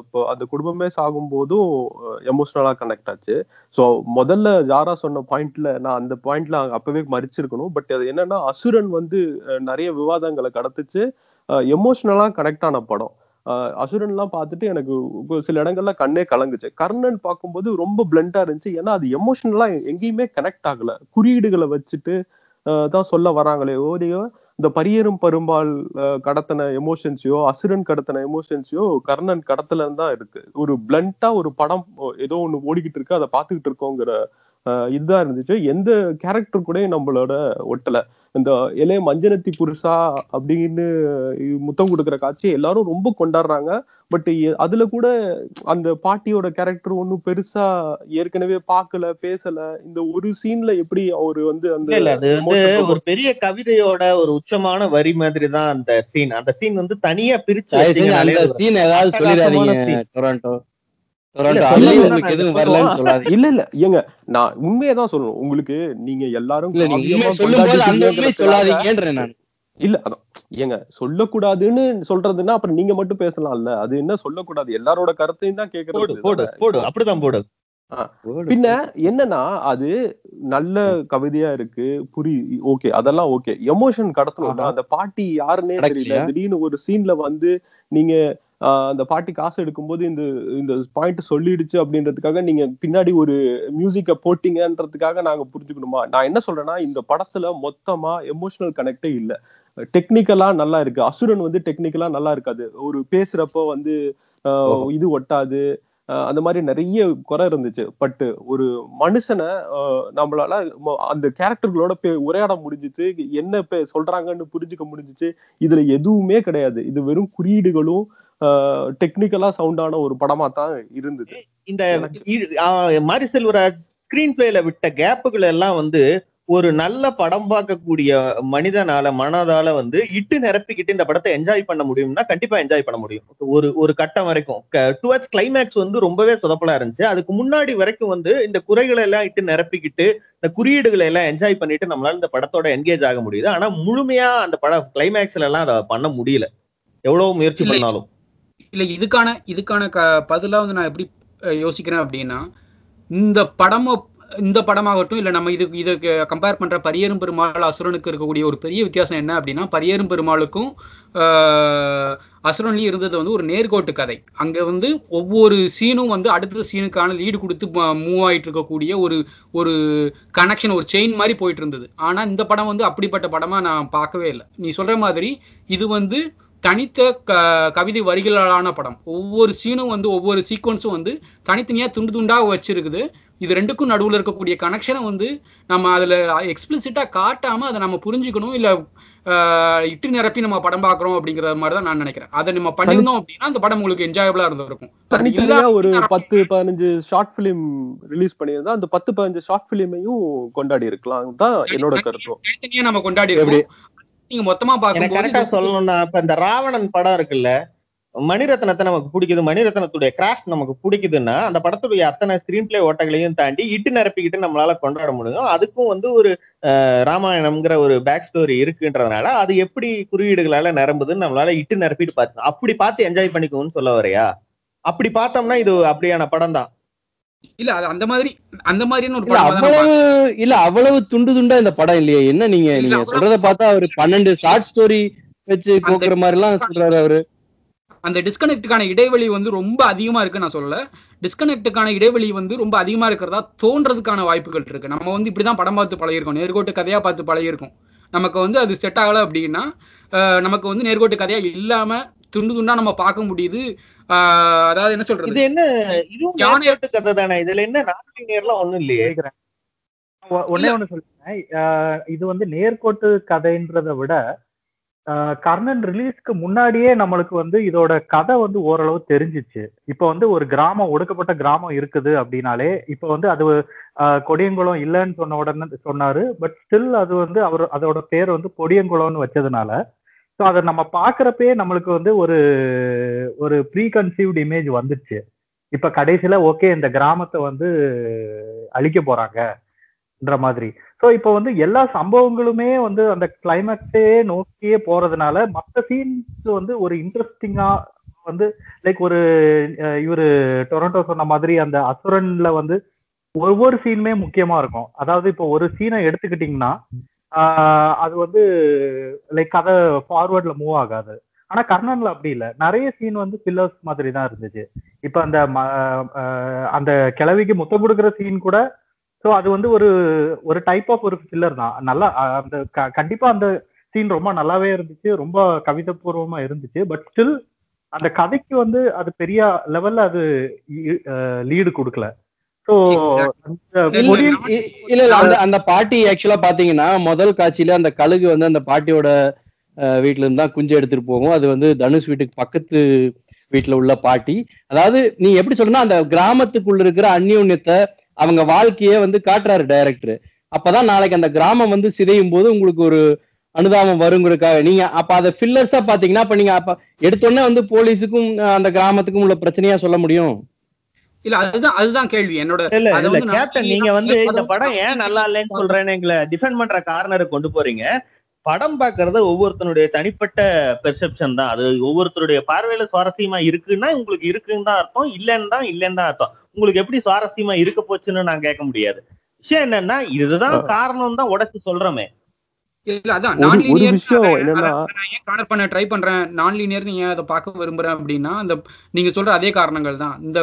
இப்போ அந்த குடும்பமே சாகும்போதும் எமோஷனலா கனெக்ட் ஆச்சு. ஸோ முதல்ல ஜாரா சொன்ன பாயிண்ட்ல நான் அந்த பாயிண்ட்ல அப்பவே மறிச்சிருக்கணும். பட் அது என்னன்னா அசுரன் வந்து நிறைய விவாதங்களை கடத்துச்சு. எமோஷனலா கனெக்ட் ஆன படம். அசுரன் அசுரன்லாம் பார்த்துட்டு எனக்கு சில இடங்கள்ல கண்ணே கலங்குச்சு. கர்ணன் பார்க்கும்போது ரொம்ப பிளண்டா இருந்துச்சு. ஏன்னா அது எமோஷனலா எங்கேயுமே கனெக்ட் ஆகல. குறியீடுகளை வச்சுட்டு தான் சொல்ல வராங்களே ஓடியோ இந்த பரியரும் பரும்பால் அஹ், கடத்தின எமோஷன்ஸையோ அசுரன் கடத்தின எமோஷன்ஸையோ கர்ணன் கடத்துல தான் இருக்கு. ஒரு பிளண்டா ஒரு படம் ஏதோ ஒண்ணு ஓடிக்கிட்டு இருக்கு அதை பார்த்துக்கிட்டு இருக்கோங்கிற இதுதான் இருந்துச்சு. எந்த கேரக்டர் கூட நம்மளோட ஒட்டல. இந்த இளைய மஞ்சனத்தி புருஷா அப்படின்னு முத்தம் கொடுக்குற காட்சி எல்லாரும் ரொம்ப கொண்டாடுறாங்க. பட் அதுல கூட அந்த பாட்டியோட கேரக்டர் ஒன்றும் பெருசா ஏற்கனவே பார்க்கல பேசல. இந்த ஒரு சீன்ல எப்படி அவரு வந்து அந்த இல்ல இல்ல அது வந்து emotion ரொம்ப- ஒரு பெரிய கவிதையோட ஒரு உச்சமான வரி மாதிரி தான் அந்த சீன் அந்த சீன் வந்து தனியா பிரிச்சு அந்த சீன் ஏதாவது சொல்லிடாதீங்க இல்ல, இல்ல இல்ல ஏங்க நான் உண்மையை தான் சொல்லணும். உங்களுக்கு நீங்க எல்லாரும் இல்ல அதான். ஏங்க சொல்லக்கூடாதுன்னு சொல்றதுன்னா அப்புறம் நீங்க மட்டும் பேசலாம்ல. அது என்ன சொல்லக்கூடாது? எல்லாரோட கருத்தையும் தான் போடு கேக்குறது. போடு போடு அப்படிதான் போடு. பின்ன என்னன்னா அது நல்ல கவிதையா இருக்கு. புரி ஓகே அதெல்லாம் ஓகே. எமோஷன் கடத்தணும் ஆஹா. அந்த பாட்டி யாருன்னே தெரியல? திடீர்னு ஒரு சீன்ல வந்து நீங்க அந்த பாட்டி காசு எடுக்கும்போது இந்த இந்த பாயிண்ட் சொல்லிடுச்சு அப்படின்றதுக்காக நீங்க பின்னாடி ஒரு மியூசிக்க போட்டீங்கன்றதுக்காக நாங்க புரிஞ்சுக்கணுமா? நான் என்ன சொல்றேன்னா இந்த படத்துல மொத்தமா எமோஷனல் கனெக்டே இல்ல. டெக்னிக்கலா நல்லா இருக்கு. அசுரன் வந்து டெக்னிக்கலா நல்லா இருக்காது. ஒரு பேசுறப்போ வந்து. இது ஒட்டாது. அந்த மாதிரி நிறைய குறை இருந்துச்சு. பட் ஒரு மனுஷனை நம்மளால அந்த கேரக்டர்களோட உரையாட முடிஞ்சிச்சு. என்ன சொல்றாங்கன்னு புரிஞ்சுக்க முடிஞ்சிச்சு. இதுல எதுவுமே கிடையாது. இது வெறும் குறியீடுகளும் டெக்னிக்கலா சவுண்டான ஒரு படமா தான் இருந்தது இந்த மாரி செல்வராஜ் ஸ்கிரீன் பிளேல விட்ட கேப்புகள் எல்லாம் வந்து ஒரு நல்ல படம் பார்க்கக்கூடிய மனிதனால மனதால வந்து இட்டு நிரப்பிக்கிட்டு இந்த படத்தை என்ஜாய் பண்ண முடியும்னா கண்டிப்பா என்ஜாய் பண்ண முடியும். ஒரு ஒரு கட்டம் வரைக்கும். டுவர்ட்ஸ் கிளைமேக்ஸ் வந்து ரொம்பவே சொதப்பலா இருந்துச்சு. அதுக்கு முன்னாடி வரைக்கும் வந்து இந்த குறைகளை எல்லாம் இட்டு நிரப்பிக்கிட்டு இந்த குறியீடுகளை எல்லாம் என்ஜாய் பண்ணிட்டு நம்மளால இந்த படத்தோட என்கேஜ் ஆக முடியுது. ஆனா முழுமையா அந்த படம் கிளைமேக்ஸ்ல எல்லாம் அதை பண்ண முடியல. எவ்வளவு முயற்சி. பண்ணாலும். இல்ல இதுக்கான இதுக்கான க பதிலாக வந்து நான் எப்படி யோசிக்கிறேன் அப்படின்னா இந்த படமோ இந்த படமாகட்டும் இல்லை நம்ம இது இதுக்கு கம்பேர் பண்ணுற பரியரும் பெருமாள் அசுரனுக்கு இருக்கக்கூடிய ஒரு பெரிய வித்தியாசம் என்ன அப்படின்னா பரியரும் பெருமாளுக்கும் அசுரன்லேயும் இருந்தது வந்து ஒரு நேர்கோட்டு கதை. அங்கே வந்து ஒவ்வொரு சீனும் வந்து அடுத்த சீனுக்கான லீடு கொடுத்து மூவ் ஆயிட்டு இருக்கக்கூடிய ஒரு ஒரு கனெக்ஷன் ஒரு செயின் மாதிரி போயிட்டு இருந்தது. ஆனால் இந்த படம் வந்து அப்படிப்பட்ட படமாக நான் பார்க்கவே இல்லை. நீ சொல்கிற மாதிரி இது வந்து தனித்த க கவிதை வரிகளான படம். ஒவ்வொரு சீனும் வந்து ஒவ்வொரு சீக்வன்ஸும் வந்து தனித்தனியா துண்டு துண்டா வச்சிருக்குது. இது ரெண்டுக்கும் நடுவுல இருக்கக்கூடிய கனெக்ஷனை வந்து நம்ம அதுல எக்ஸ்பிளிசிட்டா காட்டாம அதை நம்ம புரிஞ்சுக்கணும் இல்ல இட்டு நிரப்பி நம்ம படம் பார்க்கறோம் அப்படிங்கிற மாதிரி தான் நான் நினைக்கிறேன். அதை நம்ம பண்ணியிருந்தோம் அப்படின்னா அந்த படம் உங்களுக்கு என்ஜாயபிளா இருந்திருக்கும். தனித்தனியா ஒரு பத்து பதினஞ்சு ஷார்ட் பிலிம் ரிலீஸ் பண்ணியிருந்தா அந்த பத்து பதினஞ்சு ஷார்ட் பிலிமையும் கொண்டாடி இருக்கலாம் தான் என்னோட கருத்தும் தனித்தனியா நம்ம கொண்டாடி நீங்க மொத்தமா பார்க்கும்போது கரெக்டா சொல்லணும்னா இப்ப இந்த ராவணன் படம் இருக்குல்ல மணிரத்னத்தை நமக்கு பிடிக்குது மணிரத்னத்துடைய கிராஃப்ட் நமக்கு பிடிக்குதுன்னா அந்த படத்துடைய அத்தனை ஸ்கிரீன் பிளே ஓட்டங்களையும் தாண்டி இட்டு நிரப்பிக்கிட்டு நம்மளால கொண்டாட முடியும். அதுக்கும் வந்து ஒரு அஹ், ராமாயணம்ங்கிற ஒரு பேக் ஸ்டோரி இருக்குன்றதுனால அது எப்படி குறியீடுகளால நிரம்புதுன்னு நம்மளால இட்டு நிரப்பிட்டு பார்த்து அப்படி பார்த்து என்ஜாய் பண்ணிக்கோன்னு சொல்ல வரையா அப்படி பார்த்தோம்னா இது அப்படியான படம் தான் இல்ல அது அந்த மாதிரி அந்த மாதிரியான ஒரு அவ்வளவு இல்ல அவ்வளவு துண்டு துண்டா இந்த படம் இல்லையே. என்ன நீங்க நீங்க சொல்றத பார்த்தா அவரு பன்னெண்டு ஷார்ட் ஸ்டோரி வச்சு கோக்குற மாதிரி எல்லாம் சொல்றாரு அவரு. அந்த டிஸ்கனெக்டுக்கான இடைவெளி வந்து ரொம்ப அதிகமா இருக்கு நான் சொல்லல. டிஸ்கனெக்டுக்கான இடைவெளி வந்து ரொம்ப அதிகமா இருக்கிறதா தோன்றதுக்கான வாய்ப்புகள் இருக்கு. நம்ம வந்து இப்படிதான் படம் பார்த்து பழகிருக்கோம் நேர்கோட்டு கதையா பார்த்து பழகிருக்கோம் நமக்கு வந்து அது செட் ஆகல அப்படின்னா நமக்கு வந்து நேர்கோட்டு கதையா இல்லாம துண்டு துண்டா நம்ம பார்க்க முடியுது. அதாவது என்ன இது சொல்றது என்ன இதுவும் யானை- நேர்கோட்டு கதை தானே? இதுல என்ன நான் நேர்லாம் ஒண்ணும் இல்லையே. கேக்குறேன். ஒ- ஒண்ணே சொல்றேன். இது வந்து நேர்கோட்டு கதைன்றதை விட கர்ணன் ரிலீஸ்க்கு முன்னாடியே நம்மளுக்கு வந்து இதோட கதை வந்து ஓரளவு தெரிஞ்சிச்சு. இப்போ வந்து ஒரு கிராமம் ஒடுக்கப்பட்ட கிராமம் இருக்குது அப்படின்னாலே இப்போ வந்து அது கொடியங்குளம் இல்லைன்னு சொன்ன உடனே சொன்னாரு. பட் ஸ்டில் அது வந்து அவர் அதோட பேர் வந்து கொடியங்குளம்னு வச்சதுனால ஸோ அதை நம்ம பார்க்குறப்பே நம்மளுக்கு வந்து ஒரு ஒரு ப்ரீ கன்சீவ்டு இமேஜ் வந்துச்சு இப்போ கடைசியில் ஓகே இந்த கிராமத்தை வந்து அழிக்க போறாங்கன்ற மாதிரி. ஸோ இப்போ வந்து எல்லா சம்பவங்களுமே வந்து அந்த கிளைமேக்ஸே நோக்கியே போறதுனால மற்ற சீன்ஸ் வந்து ஒரு இன்ட்ரெஸ்டிங்கா வந்து லைக் ஒரு அஹ், இவரு டொரண்டோ சொன்ன மாதிரி அந்த அசுரன்ல வந்து ஒவ்வொரு சீனுமே முக்கியமா இருக்கும். அதாவது இப்போ ஒரு சீனை எடுத்துக்கிட்டிங்கன்னா அது வந்து லைக் கதை ஃபார்வர்டில் மூவ் ஆகாது. ஆனா கர்ணன்ல அப்படி இல்லை. நிறைய சீன் வந்து பில்லர்ஸ் மாதிரி தான் இருந்துச்சு. இப்ப அந்த ம- அந்த கிளவிக்கு முத்தம் கொடுக்குற சீன் கூட ஸோ அது வந்து ஒரு ஒரு டைப் ஆஃப் ஒரு ஃபில்லர் தான். நல்லா அந்த க- கண்டிப்பா அந்த சீன் ரொம்ப நல்லாவே இருந்துச்சு. ரொம்ப கவிதைபூர்வமா இருந்துச்சு. பட் ஸ்டில் அந்த கதைக்கு வந்து அது பெரிய லெவல்ல அது லீடு கொடுக்கல. இல்ல, இல்ல அந்த அந்த பாட்டி ஆக்சுவலா பாத்தீங்கன்னா முதல் காட்சியில அந்த கழுகு வந்து அந்த பாட்டியோட வீட்ல இருந்து குஞ்சு எடுத்துட்டு போகும். அது வந்து தனுஷ் வீட்டுக்கு பக்கத்து வீட்டுல உள்ள பாட்டி. அதாவது நீ எப்படி சொல்லணும்னா அந்த கிராமத்துக்குள்ள இருக்கிற அந்யோன்யத்தை அவங்க வாழ்க்கைய வந்து காட்டுறாரு டைரக்டர் அப்பதான் நாளைக்கு அந்த கிராமம் வந்து சிதையும் போது உங்களுக்கு ஒரு அனுதாபம் வருங்கிறதுக்காக. நீங்க அப்ப அதை ஃபில்லர்ஸா பாத்தீங்கன்னா அப்ப நீங்க அப்ப எடுத்தோடனே வந்து போலீஸுக்கும் அந்த கிராமத்துக்கும் உள்ள பிரச்சனையா சொல்ல முடியும். இல்ல அதுதான் அதுதான் கேள்வி. என்னோட கேப்டன் நீங்க வந்து இந்த படம் ஏன் நல்லா இல்லைன்னு சொல்றேன்னு எங்களை டிஃபெண்ட் பண்ற கார்னருக்கு கொண்டு போறீங்க. படம் பாக்குறது ஒவ்வொருத்தனுடைய தனிப்பட்ட பெர்செப்ஷன் தான். அது ஒவ்வொருத்தருடைய பார்வையில சுவாரஸ்யமா இருக்குன்னா உங்களுக்கு இருக்குன்னு தான் அர்த்தம். இல்லைன்னு தான் இல்லைன்னு தான் அர்த்தம். உங்களுக்கு எப்படி சுவாரஸ்யமா இருக்க போச்சுன்னு நான் கேட்க முடியாது. விஷயம் என்னன்னா இதுதான் காரணம் தான் உடைச்சு சொல்றோமே. இல்ல அதான் நான் லீனியர் ஏன் கார்னர் பண்ண ட்ரை பண்றேன்? நான் லீனியர் நீங்க அதை பார்க்க விரும்புறேன் அப்படின்னா அந்த நீங்க சொல்ற அதே காரணங்கள் தான். இந்த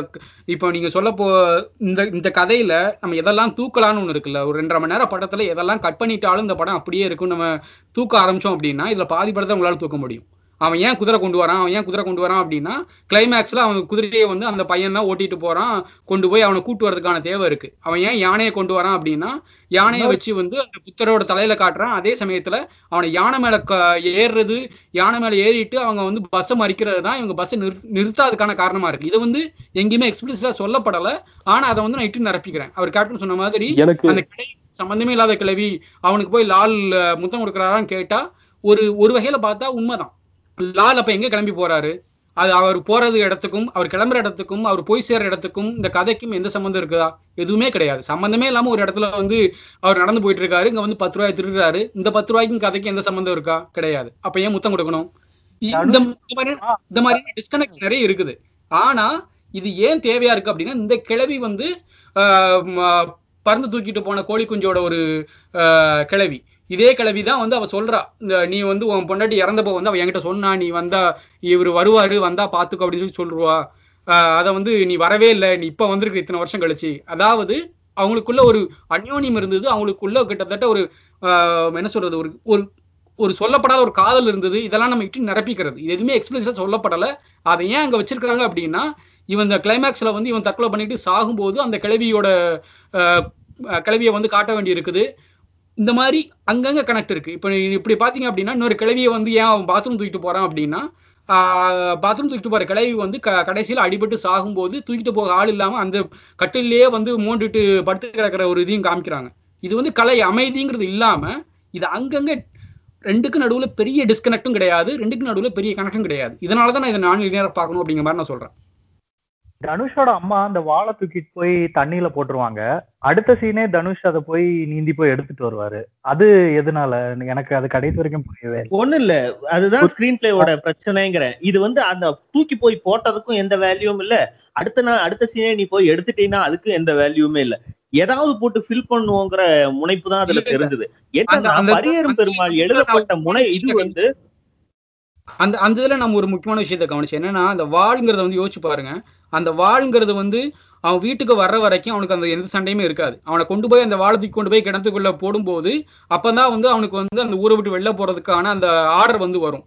இப்போ நீங்க சொல்ல போ இந்த இந்த கதையில நம்ம எதெல்லாம் தூக்கலாம்னு ஒண்ணு இருக்குல்ல ஒரு ரெண்டரை மணி நேரம் படத்துல எதெல்லாம் கட் பண்ணிட்டாலும் இந்த படம் அப்படியே இருக்கும் நம்ம தூக்க ஆரம்பிச்சோம் அப்படின்னா இதுல பாதி படத்தை உங்களால தூக்க முடியும். அவன் ஏன் குதிரை கொண்டு வரான்? அவன் ஏன் குதிரை கொண்டு வரான் அப்படின்னா கிளைமேக்ஸ்ல அவன் குதிரையை வந்து அந்த பையன் தான் ஓட்டிட்டு போறான் கொண்டு போய் அவனை கூட்டு வரதுக்கான தேவை இருக்கு. அவன் ஏன் யானையை கொண்டு வரான் அப்படின்னா யானையை வச்சு வந்து அந்த புத்தரோட தலையில காட்டுறான். அதே சமயத்துல அவனை யானை மேல ஏறுறது யானை மேல ஏறிட்டு அவங்க வந்து பஸ்ஸை மறிக்கிறது தான் இவங்க பஸ்ஸை நிறு நிறுத்தாததுக்கான காரணமா இருக்கு. இது வந்து எங்கேயுமே எக்ஸ்பிளிசிட்டா சொல்லப்படல. ஆனா அதை வந்து நான் இட்டு நிரப்பிக்கிறேன். அவர் கேப்டன் சொன்ன மாதிரி அந்த கிளவி சம்பந்தமே இல்லாத கிளவி அவனுக்கு போய் லால் முத்தம் கொடுக்குறாரான்னு கேட்டா ஒரு ஒரு வகையில பார்த்தா உண்மைதான். லால் அப்ப எங்க கிளம்பி போறாரு? அது அவர் போறது இடத்துக்கும் அவர் கிளம்புற இடத்துக்கும் அவர் போய் சேர்ற இடத்துக்கும் இந்த கதைக்கும் எந்த சம்மந்தம் இருக்குதா? எதுவுமே கிடையாது. சம்பந்தமே இல்லாம ஒரு இடத்துல வந்து அவர் நடந்து போயிட்டு இருக்காரு இங்க வந்து பத்து ரூபாய் திருடுறாரு. இந்த பத்து ரூபாய்க்கும் கதைக்கு எந்த சம்மந்தம் இருக்கா? கிடையாது. அப்ப ஏன் முத்தம் கொடுக்கணும்? இந்த மாதிரி இந்த மாதிரி டிஸ்கனெக்ட் நிறைய இருக்குது. ஆனா இது ஏன் தேவையா இருக்கு அப்படின்னா இந்த கிழவி வந்து பறந்து தூக்கிட்டு போன கோழி குஞ்சோட ஒரு கிழவி. இதே கிழவி தான் வந்து அவ சொல்றா. இந்த நீ வந்து உன் பொண்டாட்டி இறந்தப்போ வந்து அவ என்கிட்ட சொன்னா நீ வந்தா இவர் வருவாரு வந்தா பாத்துக்கோ அப்படின்னு சொல்லி சொல்லுவா. அதை வந்து நீ வரவே இல்லை நீ இப்ப வந்திருக்க இத்தனை வருஷம் கழிச்சு. அதாவது அவங்களுக்குள்ள ஒரு அந்யோன்யம் இருந்தது அவங்களுக்குள்ள கிட்டத்தட்ட ஒரு என்ன சொல்றது ஒரு ஒரு ஒரு சொல்லப்படாத ஒரு காதல் இருந்தது இதெல்லாம் நம்ம இட்டு நிரப்பிக்கிறது. இது எதுவுமே எக்ஸ்பிளிசிட்டா சொல்லப்படல. அதை ஏன் அங்க வச்சிருக்காங்க அப்படின்னா இவன் இந்த கிளைமேக்ஸ்ல வந்து இவன் தற்கொலை பண்ணிட்டு சாகும்போது அந்த கிளவியோட கிளவியை வந்து காட்ட வேண்டி இருக்குது இந்த மாதிரி அங்கங்க கனெக்ட் இருக்கு. இப்போ இப்படி பாத்தீங்க அப்படின்னா இன்னொரு கிளவியை வந்து ஏன் அவன் பாத்ரூம் தூக்கிட்டு போறான் அப்படின்னா பாத்ரூம் தூக்கிட்டு போற கிளவி வந்து க- கடைசியில் அடிபட்டு சாகும்போது தூக்கிட்டு போக ஆள் இல்லாம அந்த கட்டிலேயே வந்து மூண்டுட்டு படுத்து கிடக்கிற ஒரு இதையும் காமிக்கிறாங்க. இது வந்து கலை அமைதிங்கிறது இல்லாம இது அங்கங்க ரெண்டுக்கு நடுவுல பெரிய டிஸ்கனெக்டும் கிடையாது ரெண்டுக்கு நடுவுல பெரிய கனெக்டும் கிடையாது. இதனால தான் நான் இதை நான் நேரம் பார்க்கணும் அப்படிங்கிற மாதிரி நான் சொல்றேன். தனுஷோட அம்மா அந்த வாழை தூக்கிட்டு போய் தண்ணியில போட்டுருவாங்க. அடுத்த சீனே தனுஷ் அதை போய் நீந்தி போய் எடுத்துட்டு வருவாரு. அது எதனால? எனக்கு அது கடைசி வரைக்கும் புரியவே இல்லை. ஒண்ணு இல்ல. அதுதான் ஸ்கிரீன் பிளேயோட பிரச்சனைங்கிறேன். இது வந்து அந்த தூக்கி போய் போட்டதுக்கும் எந்த வேல்யூவும் இல்ல. அடுத்த நாள் அடுத்த சீனே நீ போய் எடுத்துட்டீங்கன்னா அதுக்கும் எந்த வேல்யூமே இல்ல. ஏதாவது போட்டு ஃபில் பண்ணுவோங்கிற முனைப்பு தான் அதுல. தெரிஞ்சது. அந்த- பரியேறும் பெருமாள் எழுதப்பட்ட முனை இது வந்து அந்த அந்த இதுல நம்ம ஒரு முக்கியமான விஷயத்தை கவனிச்சேன் என்னன்னா அந்த வாழ்ங்கிறத வந்து யோசிச்சு பாருங்க. அந்த வாழ்ங்கிறது வந்து அவன் வீட்டுக்கு வர்ற வரைக்கும் அவனுக்கு அந்த எந்த சண்டையுமே இருக்காது. அவனை கொண்டு போய் அந்த வாழை கொண்டு போய் கிணத்துக்குள்ள போடும்போது அப்பதான் வந்து அவனுக்கு வந்து அந்த ஊரை விட்டு வெளில போறதுக்கான அந்த ஆர்டர் வந்து வரும்.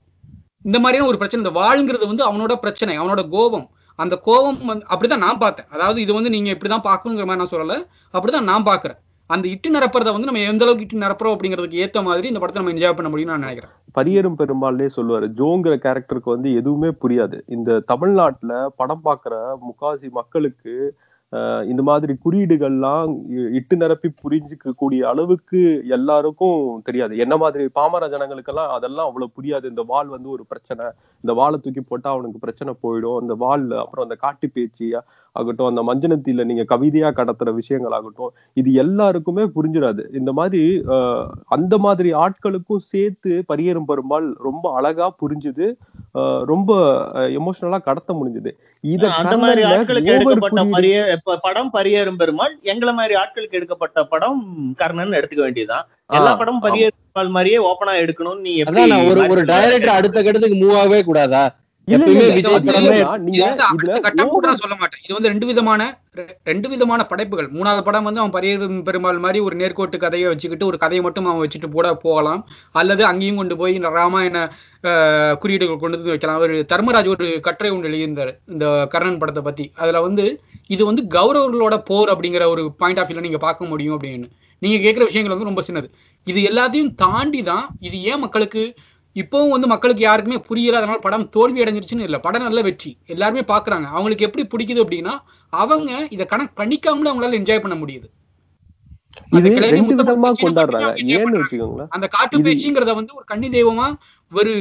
இந்த மாதிரியான ஒரு பிரச்சனை இந்த வாழ்ங்கிறது வந்து அவனோட பிரச்சனை அவனோட கோபம். அந்த கோபம் வந்து அப்படிதான் நான் பார்த்தேன். அதாவது இது வந்து நீங்க இப்படிதான் பார்க்கணுங்கிற மாதிரி நான் சொல்லல. அப்படிதான் நான் பாக்குறேன் அந்த இட்டு நிரப்புறத வந்து நம்ம எந்த அளவுக்கு இட்டு நிரப்புறோம் அப்படிங்கிறதுக்கு ஏத்த மாதிரி இந்த படத்தை நம்ம என்ஜாய் பண்ண முடியும்னு நான் நினைக்கிறேன். பரியரும் பெரும்பாலே சொல்லுவாரு. ஜோங்கிற கேரக்டருக்கு வந்து எதுவுமே புரியாது. இந்த தமிழ்நாட்டுல படம் பாக்குற முக்காசி மக்களுக்கு ஆஹ் இந்த மாதிரி குறியீடுகள்லாம் இ- இட்டு நிரப்பி புரிஞ்சுக்க கூடிய அளவுக்கு எல்லாருக்கும் தெரியாது. என்ன மாதிரி பாமர ஜனங்களுக்கெல்லாம் அதெல்லாம் அவ்வளவு புரியாது. இந்த வாள் வந்து ஒரு பிரச்சனை. இந்த வாளை தூக்கி போட்டா அவனுக்கு பிரச்சனை போயிடும். அந்த வாள் அப்புறம் அந்த காட்டு பேச்சு ஆகட்டும் அந்த மஞ்சனத்தில நீங்க கவிதையா கடத்துற விஷயங்கள் ஆகட்டும் இது எல்லாருக்குமே புரிஞ்சிடாது. இந்த மாதிரி அந்த மாதிரி ஆட்களுக்கும் சேர்த்து பரியேறும் பெருமாள் ரொம்ப அழகா புரிஞ்சுது. ரொம்ப எமோஷனலா கடத்த முடிஞ்சது. இத அந்த மாதிரி ஆட்களுக்கு எடுக்கப்பட்ட பரிய படம் பரியேறும் பெருமாள் எங்களை மாதிரி ஆட்களுக்கு எடுக்கப்பட்ட படம் கர்ணன் எடுத்துக்க வேண்டியதுதான். எல்லா படமும் பெருமாள் மாதிரியே ஓபனா எடுக்கணும்னு நீ ஒரு ஒரு டைரக்டர் அடுத்த கட்டத்துக்கு மூவ் ஆகவே கூடாதா? இது வந்து கூட ரெண்டு விதமான ரெண்டு விதமான படைப்புகள். மூணாவது படம் வந்து அவன் பரியேறும் பெருமாள் மாதிரி ஒரு நேர்கோட்டு கதையை வச்சுக்கிட்டு ஒரு கதையை மட்டும் அவன் வச்சுட்டு போட போகலாம். அல்லது அங்கேயும் கொண்டு போய் ராமாயண ஆஹ், குறியீடுகள் கொண்டு வந்து வைக்கலாம். அவர் தர்மராஜ் ஒரு கட்டுரை ஒன்று எழுதியிருந்தாரு இந்த கர்ணன் படத்தை பத்தி. அதுல வந்து இது வந்து கௌரவர்களோட போர் அப்படிங்கிற ஒரு பாயிண்ட் ஆஃப் வியூல நீங்க பார்க்க முடியும் அப்படின்னு. நீங்க கேட்குற விஷயங்கள் வந்து ரொம்ப சின்னது. இது எல்லாத்தையும் தாண்டி தான் இது ஏன் மக்களுக்கு இப்போவும் வந்து மக்களுக்கு யாருக்குமே புரியல அதனால படம் தோல்வி அடைஞ்சிருச்சுன்னு இல்ல. படம் நல்ல வெற்றி. எல்லாருமே பாக்குறாங்க. அவங்களுக்கு எப்படி பிடிக்குது அப்படின்னா அவங்க இதை கணக்கு பண்ணிக்காமலே அவங்களால என்ஜாய் பண்ண முடியுது. அந்த காட்டு பேச்சுங்கிறத வந்து ஒரு கன்னி தெய்வமா ஒரு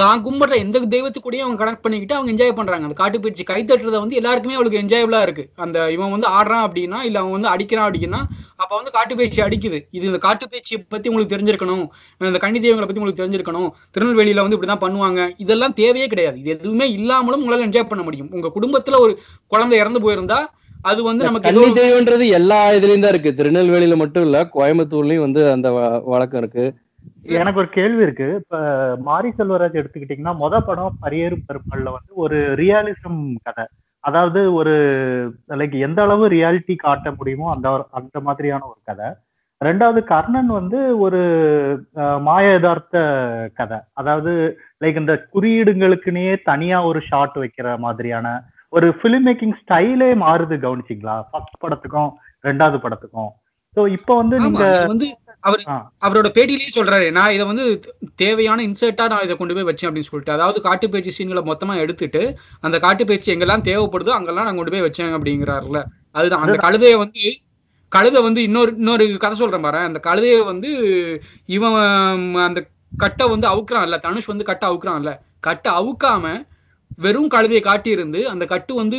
தான் கும்பிடுற எந்த தெய்வத்து கூடயும் அவங்க கனெக்ட் பண்ணிக்கிட்டு அவங்க என்ஜாய் பண்றாங்க. அந்த காட்டு பேச்சு கை தட்டுறத வந்து எல்லாருக்குமே அவளுக்கு என்ஜாயபிளா இருக்கு. அந்த இவன் வந்து ஆடுறான் அப்படின்னா இல்ல அவன் வந்து அடிக்கிறான் அப்படின்னா அப்ப வந்து காட்டு பேச்சு அடிக்குது. இது இந்த காட்டு பேச்சு பத்தி உங்களுக்கு தெரிஞ்சிருக்கணும். இந்த கன்னி தெய்வங்களை பத்தி உங்களுக்கு தெரிஞ்சிருக்கணும். திருநெல்வேலியில வந்து இப்படிதான் பண்ணுவாங்க. இதெல்லாம் தேவையே கிடையாது. இது எதுவுமே இல்லாமலும் உங்களால என்ஜாய் பண்ண முடியும். உங்க குடும்பத்துல ஒரு குழந்தை இறந்து போயிருந்தா அது வந்து நமக்கு கன்னி தெய்வம்ன்றது எல்லா இதுலயும் தான் இருக்கு. திருநெல்வேலியில மட்டும் இல்ல கோயம்புத்தூர்லயும் வந்து அந்த வழக்கம் இருக்கு. எனக்கு ஒரு கேள்வி இருக்கு. இப்ப மாரி செல்வராஜ் எடுத்துக்கிட்டீங்கன்னா மொத படம் பரியேறும் பெருமாள்ல வந்து ஒரு ரியாலிசம் கதை. அதாவது ஒரு லைக் எந்த அளவு ரியாலிட்டி காட்ட முடியுமோ அந்த அந்த மாதிரியான ஒரு கதை. ரெண்டாவது கர்ணன் வந்து ஒரு மாய யதார்த்த கதை. அதாவது லைக் இந்த குறியீடுங்களுக்குன்னே தனியா ஒரு ஷாட் வைக்கிற மாதிரியான ஒரு ஃபிலிம் மேக்கிங் ஸ்டைலே மாறுது கவனிச்சிங்களா? ஃபர்ஸ்ட் படத்துக்கும் ரெண்டாவது படத்துக்கும். ஸோ இப்போ வந்து நீங்க வந்து அவர். அவரோட பேட்டியிலேயே சொல்றாரு நான் இதை வந்து தேவையான இன்சர்ட்டா நான் இதை கொண்டு போய் வச்சேன் அப்படின்னு சொல்லிட்டு. அதாவது காட்டுப்பேச்சு சீன்களை மொத்தமா எடுத்துட்டு அந்த காட்டுப்பேச்சு எங்கெல்லாம் தேவைப்படுதோ அங்கெல்லாம் நான் கொண்டு போய் வச்சேன் அப்படிங்கிறாருல அதுதான். அந்த கழுதையை வந்து கழுதை வந்து இன்னொரு இன்னொரு கதை சொல்றேன் பாரு. அந்த கழுதையை வந்து இவன் அந்த கட்டை வந்து அவுக்குறான்ல தனுஷ் வந்து கட்டை அவுக்குறான்ல. கட்டை அவுக்காம வெறும் கழுதையை காட்டியிருந்து அந்த கட்டு வந்து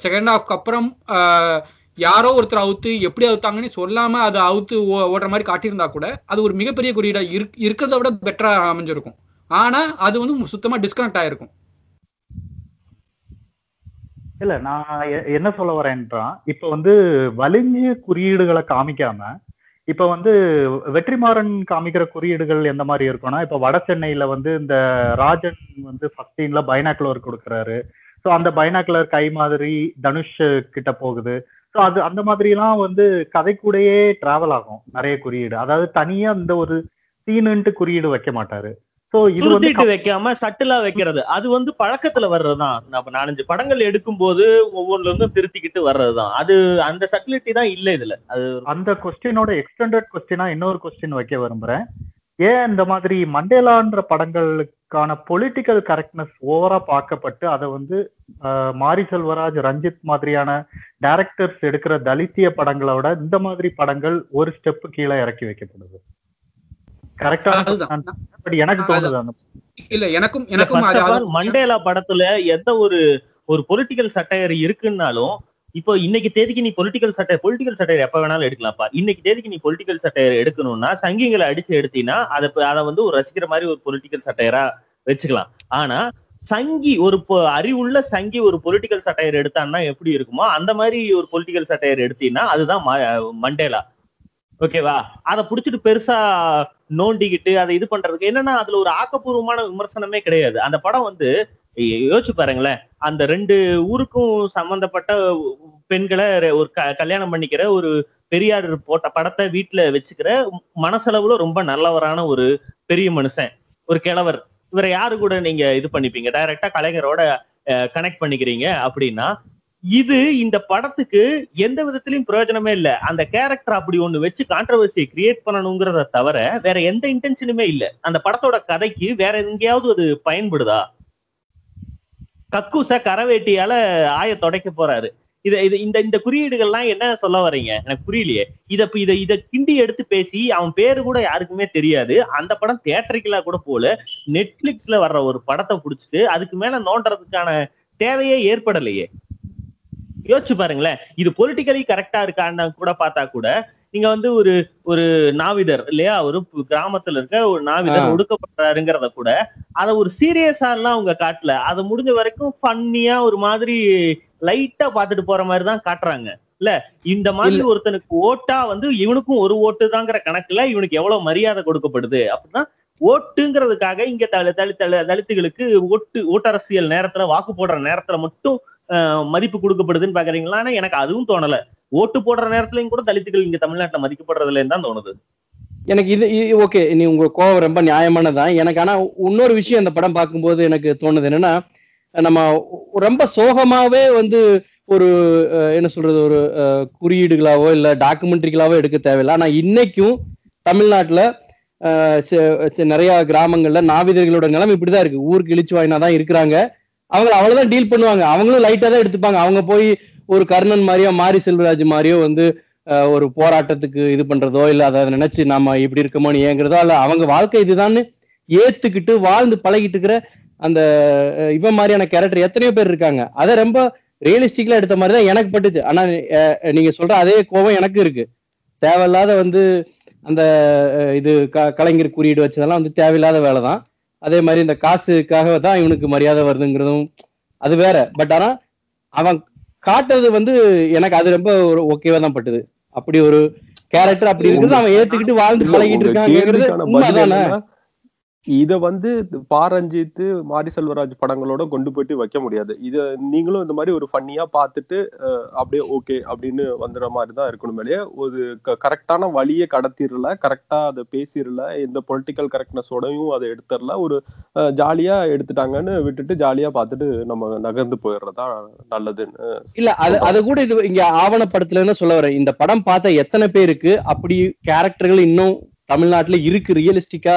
செகண்ட் ஹாஃப்க்கு அப்புறம் ஆஹ், யாரோ ஒருத்தர் அவுத்து எப்படி அவுத்தாங்கன்னு சொல்லாம அதை அவுத்து ஓ- ஓடுற மாதிரி காட்டியிருந்தா கூட அது ஒரு மிகப்பெரிய குறியீடா இருக் இருக்கிறத விட பெட்டரா அமைஞ்சிருக்கும். ஆனா அது வந்து சுத்தமா டிஸ்கனெக்ட் ஆயிருக்கும். இல்ல நான் என்ன சொல்ல வரேன்றா இப்ப வந்து வலிஞ்சு குறியீடுகளை காமிக்காம இப்ப வந்து வெற்றிமாறன் காமிக்கிற குறியீடுகள் எந்த மாதிரி இருக்கும்னா இப்ப வட சென்னையில வந்து இந்த ராஜன் வந்து ஃபர்ஸ்ட் பைனாக்குலர் கொடுக்குறாரு. ஸோ அந்த பைனாக்குலர் கை மாதிரி தனுஷ் கிட்ட போகுது. ஸோ அது அந்த மாதிரி எல்லாம் வந்து கதை கூடயே டிராவல் ஆகும் நிறைய குறியீடு. அதாவது தனியா இந்த ஒரு சீனுன்ட்டு குறியீடு வைக்க மாட்டாரு. ஸோ இது வந்து வைக்காம சட்டிலா வைக்கிறது. அது வந்து பழக்கத்துல வர்றதுதான். நம்ம நாலஞ்சு படங்கள் எடுக்கும் போது ஒவ்வொன்றுல இருந்தும் திருத்திக்கிட்டு வர்றதுதான். அது அந்த சட்டிலிட்டி தான் இல்ல இதுல. அது அந்த கொஸ்டினோட எக்ஸ்டெண்டட் கொஸ்டினா இன்னொரு கொஸ்டின் வைக்க விரும்புறேன். ஏன் இந்த மாதிரி மண்டேலான்ற படங்களுக்கான பொலிட்டிக்கல் கரெக்ட்னஸ் ஓவரா பார்க்கப்பட்டு அதை வந்து மாரி செல்வராஜ் ரஞ்சித் மாதிரியான டைரக்டர்ஸ் எடுக்கிற தலித்திய படங்களை விட இந்த மாதிரி படங்கள் ஒரு ஸ்டெப் கீழே இறக்கி வைக்கப்படுது. பட் எனக்கு தோணுது இல்ல எனக்கும் எனக்கும் மண்டேலா படத்துல எந்த ஒரு ஒரு பொலிட்டிக்கல் சட்டையர் இருக்குன்னாலும் இப்போ இன்னைக்கு தேதிக்கு நீ பொலிட்டிக்கல் சட்டை பொலிட்டிக்கல் சட்டையர் எப்ப வேணாலும் எடுக்கலாம்ப்பா. இன்னைக்கு தேதிக்கு நீ பொலிட்டிக்கல் சட்டையர் எடுக்கணும்னா சங்கிங்களை அடிச்சு எடுத்தீங்கன்னா அதை அதை வந்து ஒரு ரசிக்கிற மாதிரி ஒரு பொலிட்டிக்கல் சட்டையரா வச்சுக்கலாம். ஆனா சங்கி ஒரு பொ- அறிவுள்ள சங்கி ஒரு பொலிட்டிக்கல் சட்டையர் எடுத்தான்னா எப்படி இருக்குமோ அந்த மாதிரி ஒரு பொலிட்டிக்கல் சட்டையர் எடுத்தீங்கன்னா அதுதான் மண்டேலா. ஓகேவா? அதை புடிச்சிட்டு பெருசா நோண்டிக்கிட்டு அதை இது பண்றதுக்கு என்னன்னா அதுல ஒரு ஆக்கப்பூர்வமான விமர்சனமே கிடையாது. அந்த படம் வந்து யோசிச்சு பாருங்களேன். அந்த ரெண்டு ஊருக்கும் சம்பந்தப்பட்ட பெண்களை ஒரு க- கல்யாணம் பண்ணிக்கிற ஒரு பெரியார் போட்ட படத்தை வீட்டுல வச்சுக்கிற மனசளவுல ரொம்ப நல்லவரான ஒரு பெரிய மனுஷன் ஒரு கிழவர். இவரை யாரு கூட நீங்க இது பண்ணிப்பீங்க? டைரக்டா கலைஞரோட கனெக்ட் பண்ணிக்கிறீங்க அப்படின்னா இது இந்த படத்துக்கு எந்த விதத்திலயும் பிரயோஜனமே இல்ல. அந்த கேரக்டர் அப்படி ஒண்ணு வச்சு கான்ட்ரவர்சியை கிரியேட் பண்ணணுங்கிறத தவிர வேற எந்த இன்டென்ஷனுமே இல்ல. அந்த படத்தோட கதைக்கு வேற எங்கேயாவது அது பயன்படுதா? கக்கூச கரவேட்டியால ஆய தொடக்க போறாரு. இத இது இந்த இந்த குறியீடுகள்லாம் என்ன சொல்ல வர்றீங்க? எனக்கு புரியலையே. இத இத இத கிண்டி எடுத்து பேசி அவன் பேரு கூட யாருக்குமே தெரியாது. அந்த படம் தியேட்டரிக்கலா கூட போல நெட்ஃபிளிக்ஸ்ல வர்ற ஒரு படத்தை புடிச்சிட்டு அதுக்கு மேல நோண்டுறதுக்கான தேவையே ஏற்படலையே. யோசிச்சு பாருங்களேன். இது பொலிட்டிக்கலி கரெக்டா இருக்கான்னு கூட பார்த்தா கூட நீங்க வந்து ஒரு ஒரு நாவிதர் இல்லையா? ஒரு கிராமத்துல இருக்க ஒரு நாவிதர். ஒடுக்கப்படுறாருங்கிறத கூட அத ஒரு சீரியஸா எல்லாம் அவங்க காட்டல. அது முடிஞ்ச வரைக்கும் ஃபன்னியா ஒரு மாதிரி லைட்டா பாத்துட்டு போற மாதிரி தான் காட்டுறாங்க. இல்ல இந்த மாதிரி ஒருத்தனுக்கு ஓட்டா வந்து இவனுக்கும் ஒரு ஓட்டு தாங்கிற கணக்குல இவனுக்கு எவ்வளவு மரியாதை கொடுக்கப்படுது? அப்படின்னா ஓட்டுங்கிறதுக்காக இங்க தல தலி தல தலித்துகளுக்கு ஓட்டு ஓட்டரசியல் நேரத்துல வாக்கு போடுற நேரத்துல மட்டும் மதிப்பு கொடுக்கப்படுதுன்னு பாக்குறீங்களா ஆனா எனக்கு அதுவும் தோணல. ஓட்டு போடுற நேரத்திலையும் கூட தலித்துகள் இங்க தமிழ்நாட்டுல மதிக்கப்படுறதுல தான் தோணுது. எனக்கு இது ஓகே நீ உங்க கோவம் ரொம்ப நியாயமானதான் எனக்கு ஆனா இன்னொரு விஷயம் இந்த படம் பார்க்கும்போது எனக்கு தோணுது என்னன்னா நம்ம ரொம்ப சோகமாவே வந்து ஒரு என்ன சொல்றது ஒரு குறியீடுகளாவோ இல்ல டாக்குமெண்ட்ரிகளாவோ எடுக்க தேவையில்லை. ஆனா இன்னைக்கும் தமிழ்நாட்டுல நிறைய கிராமங்கள்ல நாவிதர்களோட நிலைமை இப்படிதான் இருக்கு. ஊருக்கு இழிச்சு வாயினா தான் இருக்கிறாங்க. அவங்க அவ்வளவுதான் டீல் பண்ணுவாங்க. அவங்களும் லைட்டா தான் எடுத்துப்பாங்க. அவங்க போய் ஒரு கர்ணன் மாதிரியோ மாரி செல்வராஜ் மாதிரியோ வந்து ஒரு போராட்டத்துக்கு இது பண்றதோ இல்ல அதை நினைச்சு நாம இப்படி இருக்கமோன்னு ஏங்குறதோ இல்ல அவங்க வாழ்க்கை இதுதான்னு ஏத்துக்கிட்டு வாழ்ந்து பழகிட்டு இருக்கிற அந்த இவன் மாதிரியான கேரக்டர் எத்தனையோ பேர் இருக்காங்க. அதை ரொம்ப ரியலிஸ்டிக்கலா எடுத்த மாதிரி தான் எனக்கு பட்டுச்சு. ஆனா நீங்க சொல்ற அதே கோபம் எனக்கு இருக்கு. தேவையில்லாத வந்து அந்த இது க- கலைஞர் குறியீடு வச்சதெல்லாம் வந்து தேவையில்லாத வேலை தான். அதே மாதிரி இந்த காசுக்காக தான் இவனுக்கு மரியாதை வருதுங்கிறதும் அது வேற. பட் ஆனா அவன் காட்டுறது வந்து எனக்கு அது ரொம்ப ஒரு ஓகேவா தான் பட்டுது. அப்படி ஒரு கேரக்டர் அப்படி இருக்கிறது அவன் ஏத்துக்கிட்டு வாழ்ந்து பழகிட்டு உங்க இத வந்து பா ரஞ்சித் மாரி செல்வராஜ் படங்களோட கொண்டு போயிட்டு வைக்க முடியாது. இத நீங்களும் இந்த மாதிரி ஒரு ஃபன்னியா பார்த்துட்டு அப்படியே ஓகே அப்படின்னு வந்துடுற மாதிரி தான் இருக்கணும் மேலே ஒரு கரெக்டான வழியை கடத்திடல கரெக்டா அதை பேசிடல எந்த பொலிட்டிக்கல் கரெக்ட்னஸோடையும் அதை எடுத்துடல ஒரு ஜாலியா எடுத்துட்டாங்கன்னு விட்டுட்டு ஜாலியா பார்த்துட்டு நம்ம நகர்ந்து போயிடுறதா நல்லதுன்னு இல்ல அது அது கூட இது இங்க ஆவணப்படத்துலன்னு சொல்ல வரேன். இந்த படம் பார்த்த எத்தனை பேருக்கு அப்படி கேரக்டர்கள் இன்னும் தமிழ்நாட்டுல இருக்கு ரியலிஸ்டிக்கா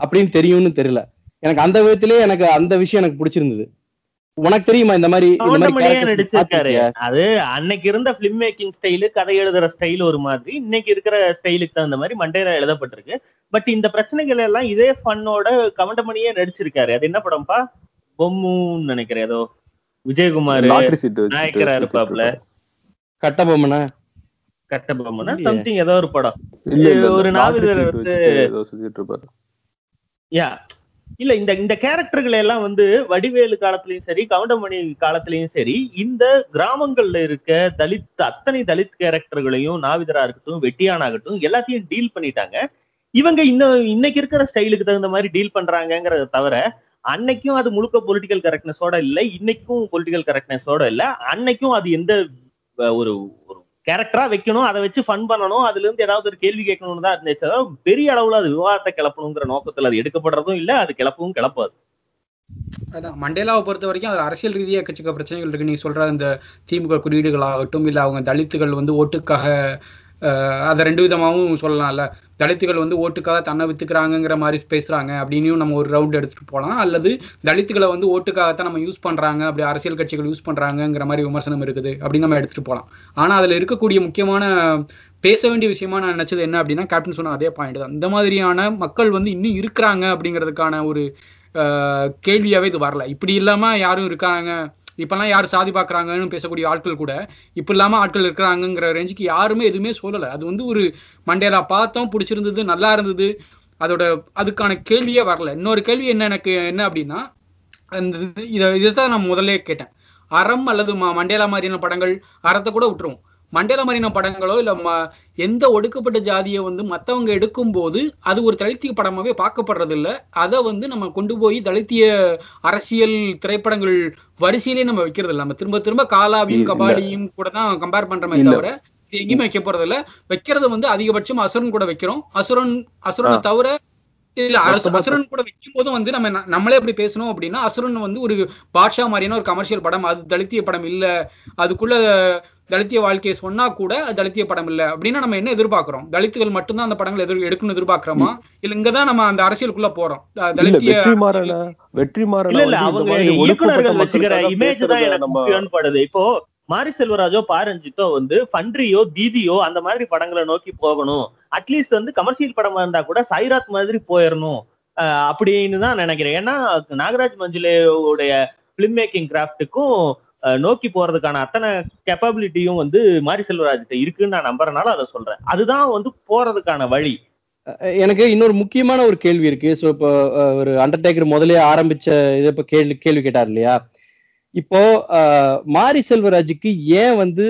அப்படின்னு தெரியும்னு தெரியல. எனக்கு அந்த விதத்திலே எனக்கு அந்த விஷயம் எனக்கு பிடிச்சிருந்தது. உனக்கு தெரியுமா இந்த மாதிரி இந்த மாதிரி? அது அன்னைக்கு இருந்த பிலிம் மேக்கிங் ஸ்டைலு கதை எழுதுற ஸ்டைல் ஒரு மாதிரி. இன்னைக்கு இருக்கிற ஸ்டைலுக்கு தகுந்த மாதிரி மண்டேரா எழுதப்பட்டிருக்கு. பட் இந்த பிரச்சனைகள் எல்லாம் இதே ஃபன்னோட கவுண்டமணியே நடிச்சிருக்காரு. அது என்ன படம்ப்பா? பொம்முன்னு நினைக்கிறேன். ஏதோ விஜயகுமார் நாயக்கரா இருப்பாப்ல. கட்டபொம்மனா கட்டபொம்மனா. சம்திங் ஏதோ ஒரு படம். ஒரு நாவிதர் வந்து- யா இல்ல இந்த இந்த கேரக்டர்கள் எல்லாம் வந்து வடிவேலு காலத்திலயும் சரி கவுண்டமணி காலத்திலயும் சரி இந்த கிராமங்கள்ல இருக்க தலித் அத்தனை தலித் கேரக்டர்களையும் நாவிதரா இருக்கட்டும் வெட்டியானாகட்டும் எல்லாத்தையும் டீல் பண்ணிட்டாங்க. இவங்க இன்னும் இன்னைக்கு இருக்கிற ஸ்டைலுக்கு தகுந்த மாதிரி டீல் பண்றாங்கிறத தவிர அன்னைக்கும் அது முழுக்க பொலிட்டிக்கல் கரெக்ட்னஸோட இல்லை இன்னைக்கும் பொலிட்டிக்கல் கரெக்ட்னஸோட இல்லை அன்னைக்கும் அது எந்த ஒரு ஒரு கேரக்டரா வைக்கணும் அதை வச்சு ஃபன் பண்ணணும் அதுல இருந்து ஏதாவது ஒரு கேள்வி கேட்கணும்னு தான் இருந்துச்சு. பெரிய அளவுல அது விவாதத்தை கிளப்பணுங்கிற நோக்கத்துல அது எடுக்கப்படுறதும் இல்ல அது கிளப்பவும் கிளப்பாது. அதான் மண்டேலாவை பொறுத்த வரைக்கும் அது அரசியல் ரீதியாக எக்கச்சக்க பிரச்சனைகள் இருக்கு. நீ சொல்ற அந்த திமுக குறியீடுகளாகட்டும் இல்ல அவங்க தலித்துகள் வந்து ஓட்டுக்காக அதை ரெண்டு விதமாகவும் சொல்லலாம்ல. தலித்துகள் வந்து ஓட்டுக்காக தன்னை வித்துக்கிறாங்கிற மாதிரி பேசுறாங்க அப்படின்னும் நம்ம ஒரு ரவுண்ட் எடுத்துட்டு போகலாம் அல்லது தலித்துகளை வந்து ஓட்டுக்காகத்தான் நம்ம யூஸ் பண்றாங்க அப்படி அரசியல் கட்சிகள் யூஸ் பண்றாங்கிற மாதிரி விமர்சனம் இருக்குது அப்படின்னு நம்ம எடுத்துட்டு போகலாம் ஆனா அதுல இருக்கக்கூடிய முக்கியமான பேச வேண்டிய விஷயமா நான் நினைச்சது என்ன அப்படின்னா கேப்டன் சொன்ன அதே பாயிண்ட் தான். இந்த மாதிரியான மக்கள் வந்து இன்னும் இருக்கிறாங்க அப்படிங்கிறதுக்கான ஒரு கேள்வியாவே இது வரல. இப்படி இல்லாம யாரும் இருக்காங்க இப்பெல்லாம் யார் சாதி பார்க்குறாங்கன்னு பேசக்கூடிய ஆட்கள் கூட இப்ப இல்லாம ஆட்கள் இருக்கிறாங்கங்கிற ரேஞ்சுக்கு யாருமே எதுவுமே சொல்லலை. அது வந்து ஒரு மண்டேலா பார்த்தோம் பிடிச்சிருந்தது நல்லா இருந்தது. அதோட அதுக்கான கேள்வியே வரல. இன்னொரு கேள்வி என்ன எனக்கு என்ன அப்படின்னா அந்த இது- இதை தான் நான் முதல்ல கேட்டேன். அறம் அல்லது மண்டேலா மாதிரியான படங்கள் அறத்தை கூட விட்டுருவோம். மண்டேலா மாதிரியான படங்களோ இல்ல எந்த ஒடுக்கப்பட்ட ஜாதியை வந்து மத்தவங்க எடுக்கும்போது அது ஒரு தலித்திய படமாவே பார்க்கப்படுறது இல்ல அதை வந்து நம்ம கொண்டு போய் தலித்திய அரசியல் திரைப்படங்கள் வரிசையிலே நம்ம வைக்கிறது இல்ல நம்ம திரும்ப திரும்ப காலாவையும். கபாடியும் கூட தான் கம்பேர் பண்றோமே. தவிர இது எங்கேயுமே வைக்க போறது இல்ல வைக்கிறது வந்து அதிகபட்சம் அசுரன் கூட வைக்கிறோம் அசுரன் அசுரனை. தவிர இல்ல அசுரன் கூட வைக்கும் போது வந்து நம்ம நம்மளே எப்படி பேசணும் அப்படின்னா அசுரன் வந்து ஒரு பாட்ஷா மாதிரியான ஒரு கமர்ஷியல் படம் அது தலித்திய படம் இல்ல அதுக்குள்ள தலித்திய வாழ்க்கையை சொன்னா கூட அது தலித்திய படம் இல்ல. அப்படின்னா நம்ம என்ன எதிர்பார்க்கிறோம்? தலித்துகள் மட்டும்தான் அந்த படங்களை எதிர் எடுக்கணும்னு எதிர்பார்க்கிறோமா? இல்ல இங்கதான் நம்ம அந்த அரசியலுக்குள்ள போறோம். தலித்திய படுது. இப்போ மாரி செல்வராஜோ பாரஞ்சித்தோ வந்து ஃபன்ட்ரியோ தீதியோ அந்த மாதிரி படங்களை நோக்கி போகணும். அட்லீஸ்ட் வந்து கமர்ஷியல் படமா இருந்தா கூட சைராத் மாதிரி போயிடணும் அஹ் அப்படின்னு தான் நினைக்கிறேன். ஏன்னா நாகராஜ் மஞ்சுலேவுடைய பிலிம் மேக்கிங் கிராஃப்ட்டுக்கும் நோக்கி போறதுக்கான அத்தனை கெப்பபிலிட்டியும் வந்து மாரி செல்வராஜ்கிட்ட இருக்குன்னு நான் நம்புறதுனால அதை சொல்றேன். அதுதான் வந்து போறதுக்கான வழி. அஹ் எனக்கு இன்னொரு முக்கியமான ஒரு கேள்வி இருக்கு. ஸோ இப்போ ஒரு அண்டர்டேக்கர் முதலே ஆரம்பிச்ச இதை இப்போ கேள்வி கேள்வி கேட்டார் இல்லையா? இப்போ மாரி செல்வராஜுக்கு ஏன் வந்து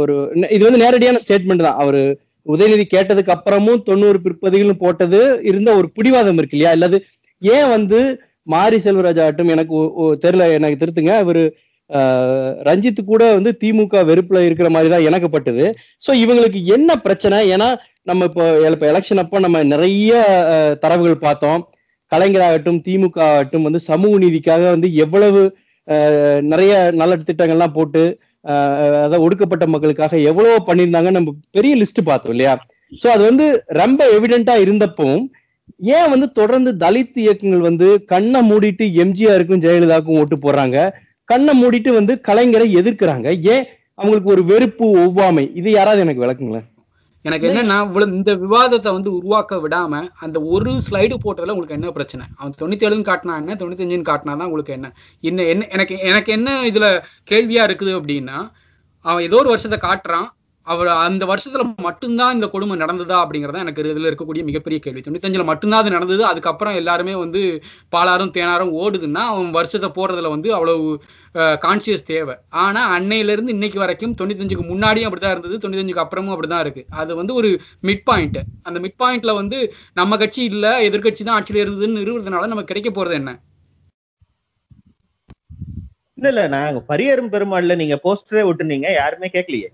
ஒரு இது வந்து நேரடியான ஸ்டேட்மெண்ட் தான். அவரு உதயநிதி கேட்டதுக்கு அப்புறமும் தொண்ணூறு பிற்பதிகளும் போட்டது இருந்த ஒரு பிடிவாதம் இருக்கு இல்லையா? அல்லது ஏன் வந்து மாரி செல்வராஜ் ஆகட்டும் எனக்கு தெரியல எனக்கு திருத்துங்க. இவர் ரஞ்சித் கூட வந்து திமுக வெறுப்புல இருக்கிற மாதிரி தான் எனக்கு ஸோ இவங்களுக்கு என்ன பிரச்சனை? ஏன்னா நம்ம இப்போ இப்போ எலெக்ஷன் அப்போ நம்ம நிறைய தரவுகள் பார்த்தோம். கலைஞராகட்டும் திமுக ஆகட்டும் வந்து சமூக நீதிக்காக வந்து எவ்வளவு நிறைய நல்ல திட்டங்கள்லாம் போட்டு அதாவது ஒடுக்கப்பட்ட மக்களுக்காக எவ்வளவோ பண்ணியிருந்தாங்க நம்ம பெரிய லிஸ்ட் பார்த்தோம் இல்லையா? ஸோ அது வந்து ரொம்ப எவிடென்ட்டா இருந்தப்பவும் ஏன் வந்து தொடர்ந்து தலித் இயக்கங்கள் வந்து கண்ணை மூடிட்டு எம்ஜிஆருக்கும் ஜெயலலிதாவுக்கும் ஓட்டு போடுறாங்க? கண்ணை மூடிட்டு வந்து கலைஞரை எதிர்க்கிறாங்க. ஏன்? அவங்களுக்கு ஒரு வெறுப்பு ஒவ்வாமை. இது யாராவது எனக்கு விளக்குங்களேன். எனக்கு என்னன்னா இவ்வளவு இந்த விவாதத்தை வந்து உருவாக்க விடாம அந்த ஒரு ஸ்லைடு போட்டதுல உங்களுக்கு என்ன பிரச்சனை? அவன் தொண்ணூத்தி ஏழுன்னு காட்டினா என்ன? தொண்ணூத்தஞ்சுன்னு காட்டினா தான் உங்களுக்கு என்ன? என்ன என்ன எனக்கு எனக்கு என்ன இதுல கேள்வியா இருக்குது அப்படின்னா அவன் ஏதோ ஒரு வருஷத்தை காட்டுறான். அவர் அந்த வருஷத்துல மட்டும்தான் இந்த கொடுமை நடந்ததா அப்படிங்கறத எனக்கு இதுல இருக்கக்கூடிய மிகப்பெரிய கேள்வி. தொண்ணூத்தஞ்சுல மட்டும்தான் அது நடந்தது. அதுக்கப்புறம் எல்லாருமே வந்து பாலாரும் தேனாரும் ஓடுதுன்னா அவன் வருஷத்தை போடுறதுல வந்து அவ்வளவு கான்சியஸ் தேவை. ஆனா அன்னையில இருந்து இன்னைக்கு வரைக்கும் தொண்ணூத்தஞ்சுக்கு முன்னாடியும் அப்படிதான் இருந்தது. தொண்ணூத்தஞ்சுக்கு அப்புறமும் அப்படிதான் இருக்கு. அது வந்து ஒரு மிட் பாயிண்ட் அந்த மிட் பாயிண்ட்ல வந்து நம்ம கட்சி இல்ல எதிர்கட்சி தான் ஆட்சியில இருந்ததுன்னு நிறுவனதுனால நமக்கு கிடைக்க போறது என்ன? இல்ல இல்ல. நாங்க பரியரும் பெருமாள்ல நீங்க போஸ்டரே விட்டுனீங்க யாருமே கேட்கலையே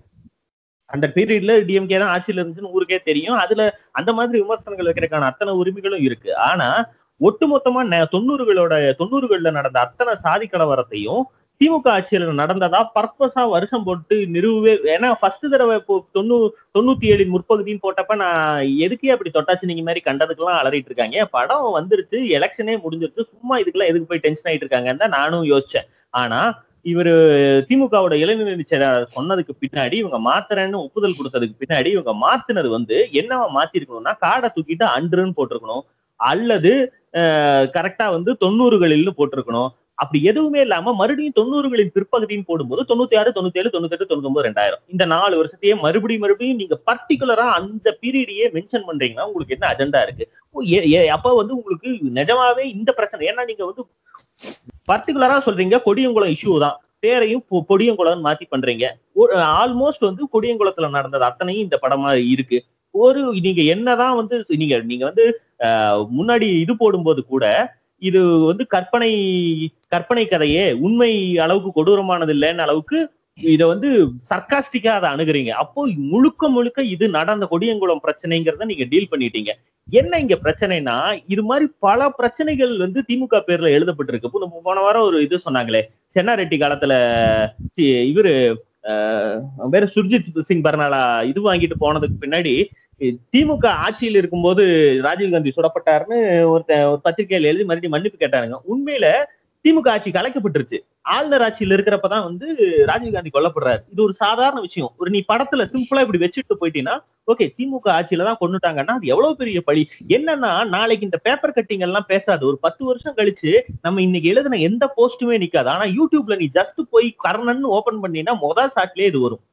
அந்த பீரியட்ல டிஎம்கே தான் ஆட்சியில இருந்துச்சுன்னு ஊருக்கே தெரியும். அதுல அந்த மாதிரி விமர்சனங்கள் வைக்கிறதுக்கான அத்தனை உரிமைகளும் இருக்கு. ஆனா ஒட்டுமொத்தமா தொண்ணூறுகளோட தொண்ணூறுகள்ல நடந்த அத்தனை சாதி கலவரத்தையும் திமுக ஆட்சியில நடந்ததா பர்பஸா வருஷம் போட்டு நிறுவவே ஏன்னா ஃபர்ஸ்ட் தடவை இப்போ தொண்ணூ தொண்ணூத்தி ஏழின் முற்பகுதின்னு போட்டப்ப நான் எதுக்கே அப்படி தொட்டாச்சு நீங்க மாதிரி கண்டதுக்கெல்லாம் அலறிட்டு இருக்காங்க. படம் வந்துருச்சு எலெக்ஷனே முடிஞ்சிருச்சு சும்மா இதுக்கெல்லாம் எதுக்கு போய் டென்ஷன் ஆயிட்டு இருக்காங்கன்னு தான் நானும் யோசிச்சேன். ஆனா இவரு திமுகவோட இளைஞரணி செயலாளர் சொன்னதுக்கு பின்னாடி இவங்க மாத்துறேன்னு ஒப்புதல் கொடுத்ததுக்கு பின்னாடி இவங்க மாத்துனது வந்து என்னவா மாத்திருக்கணும்னா காடை தூக்கிட்டு அன்றுன்னு போட்டிருக்கணும். அல்லது கரெக்டா வந்து தொண்ணூறுகளில்னு போட்டிருக்கணும். அப்படி எதுவுமே இல்லாம மறுபடியும் தொண்ணூறுகளின் பிற்பகுதியும் போடும்போது தொண்ணூத்தி ஆறு தொண்ணூத்தி ஏழு தொண்ணூத்தி எட்டு தொண்ணூத்தி ஒன்பது ரெண்டாயிரம். இந்த நாலு வருஷத்தையே மறுபடியும் மறுபடியும் நீங்க பர்டிகுலரா அந்த பீரியடையே மென்ஷன் பண்றீங்கன்னா உங்களுக்கு என்ன அஜெண்டா இருக்கு? அப்ப வந்து உங்களுக்கு நிஜமாவே இந்த பிரச்சனை. ஏன்னா நீங்க வந்து பர்டிகுலரா சொல்றீங்க கொடியங்குளம் இஷ்யூ தான். பேரையும் கொடியங்குளம் பொடியங்குளம்னு மாத்தி பண்றீங்க. ஆல்மோஸ்ட் வந்து கொடியங்குளத்துல நடந்தது அத்தனையும் இந்த படமா இருக்கு. ஒரு நீங்க என்னதான் வந்து நீங்க நீங்க வந்து ஆஹ், முன்னாடி இது போடும்போது கூட இது வந்து கற்பனை கற்பனை கதையே உண்மை அளவுக்கு கொடூரமானது இல்லைன்னு அளவுக்கு இத வந்து சர்க்காஸ்டிக்கா அதை அணுகுறீங்க. அப்போ முழுக்க முழுக்க இது நடந்த கொடியங்குளம் பிரச்சனைங்கிறத நீங்க டீல் பண்ணிட்டீங்க. என்ன இங்க பிரச்சனைனா இது மாதிரி பல பிரச்சனைகள் வந்து திமுக பேர்ல எழுதப்பட்டிருக்கு. இப்போ நம்ம போன வாரம் ஒரு இது சொன்னாங்களே சென்னாரெட்டி காலத்துல இவரு ஆஹ், சுர்ஜித் சிங் பர்னாலா இது வாங்கிட்டு போனதுக்கு பின்னாடி திமுக ஆட்சியில் இருக்கும்போது ராஜீவ்காந்தி சுடப்பட்டாருன்னு ஒருத்த ஒரு பத்திரிகையில எழுதி மறுபடியும் மன்னிப்பு கேட்டாருங்க. உண்மையில திமுக ஆட்சி கலைக்கப்பட்டுருச்சு. ஆளுநர் ஆட்சியில் இருக்கிறப்பதான் வந்து ராஜீவ்காந்தி கொல்லப்படுறாரு. இது ஒரு சாதாரண விஷயம். ஒரு நீ படத்துல சிம்பிளா இப்படி வச்சுட்டு போயிட்டீங்கன்னா ஓகே திமுக ஆட்சியில தான் கொண்டுட்டாங்கன்னா அது எவ்வளவு பெரிய பழி? என்னன்னா நாளைக்கு இந்த பேப்பர் கட்டிங் எல்லாம் பேசாது. ஒரு பத்து வருஷம் கழிச்சு நம்ம இன்னைக்கு எழுதின எந்த போஸ்ட்டுமே நிக்காது. ஆனா யூடியூப்ல நீ ஜஸ்ட் போய் கர்ணன் ஓபன் பண்ணினா மொதல் ஷாட்லயே இது வரும்.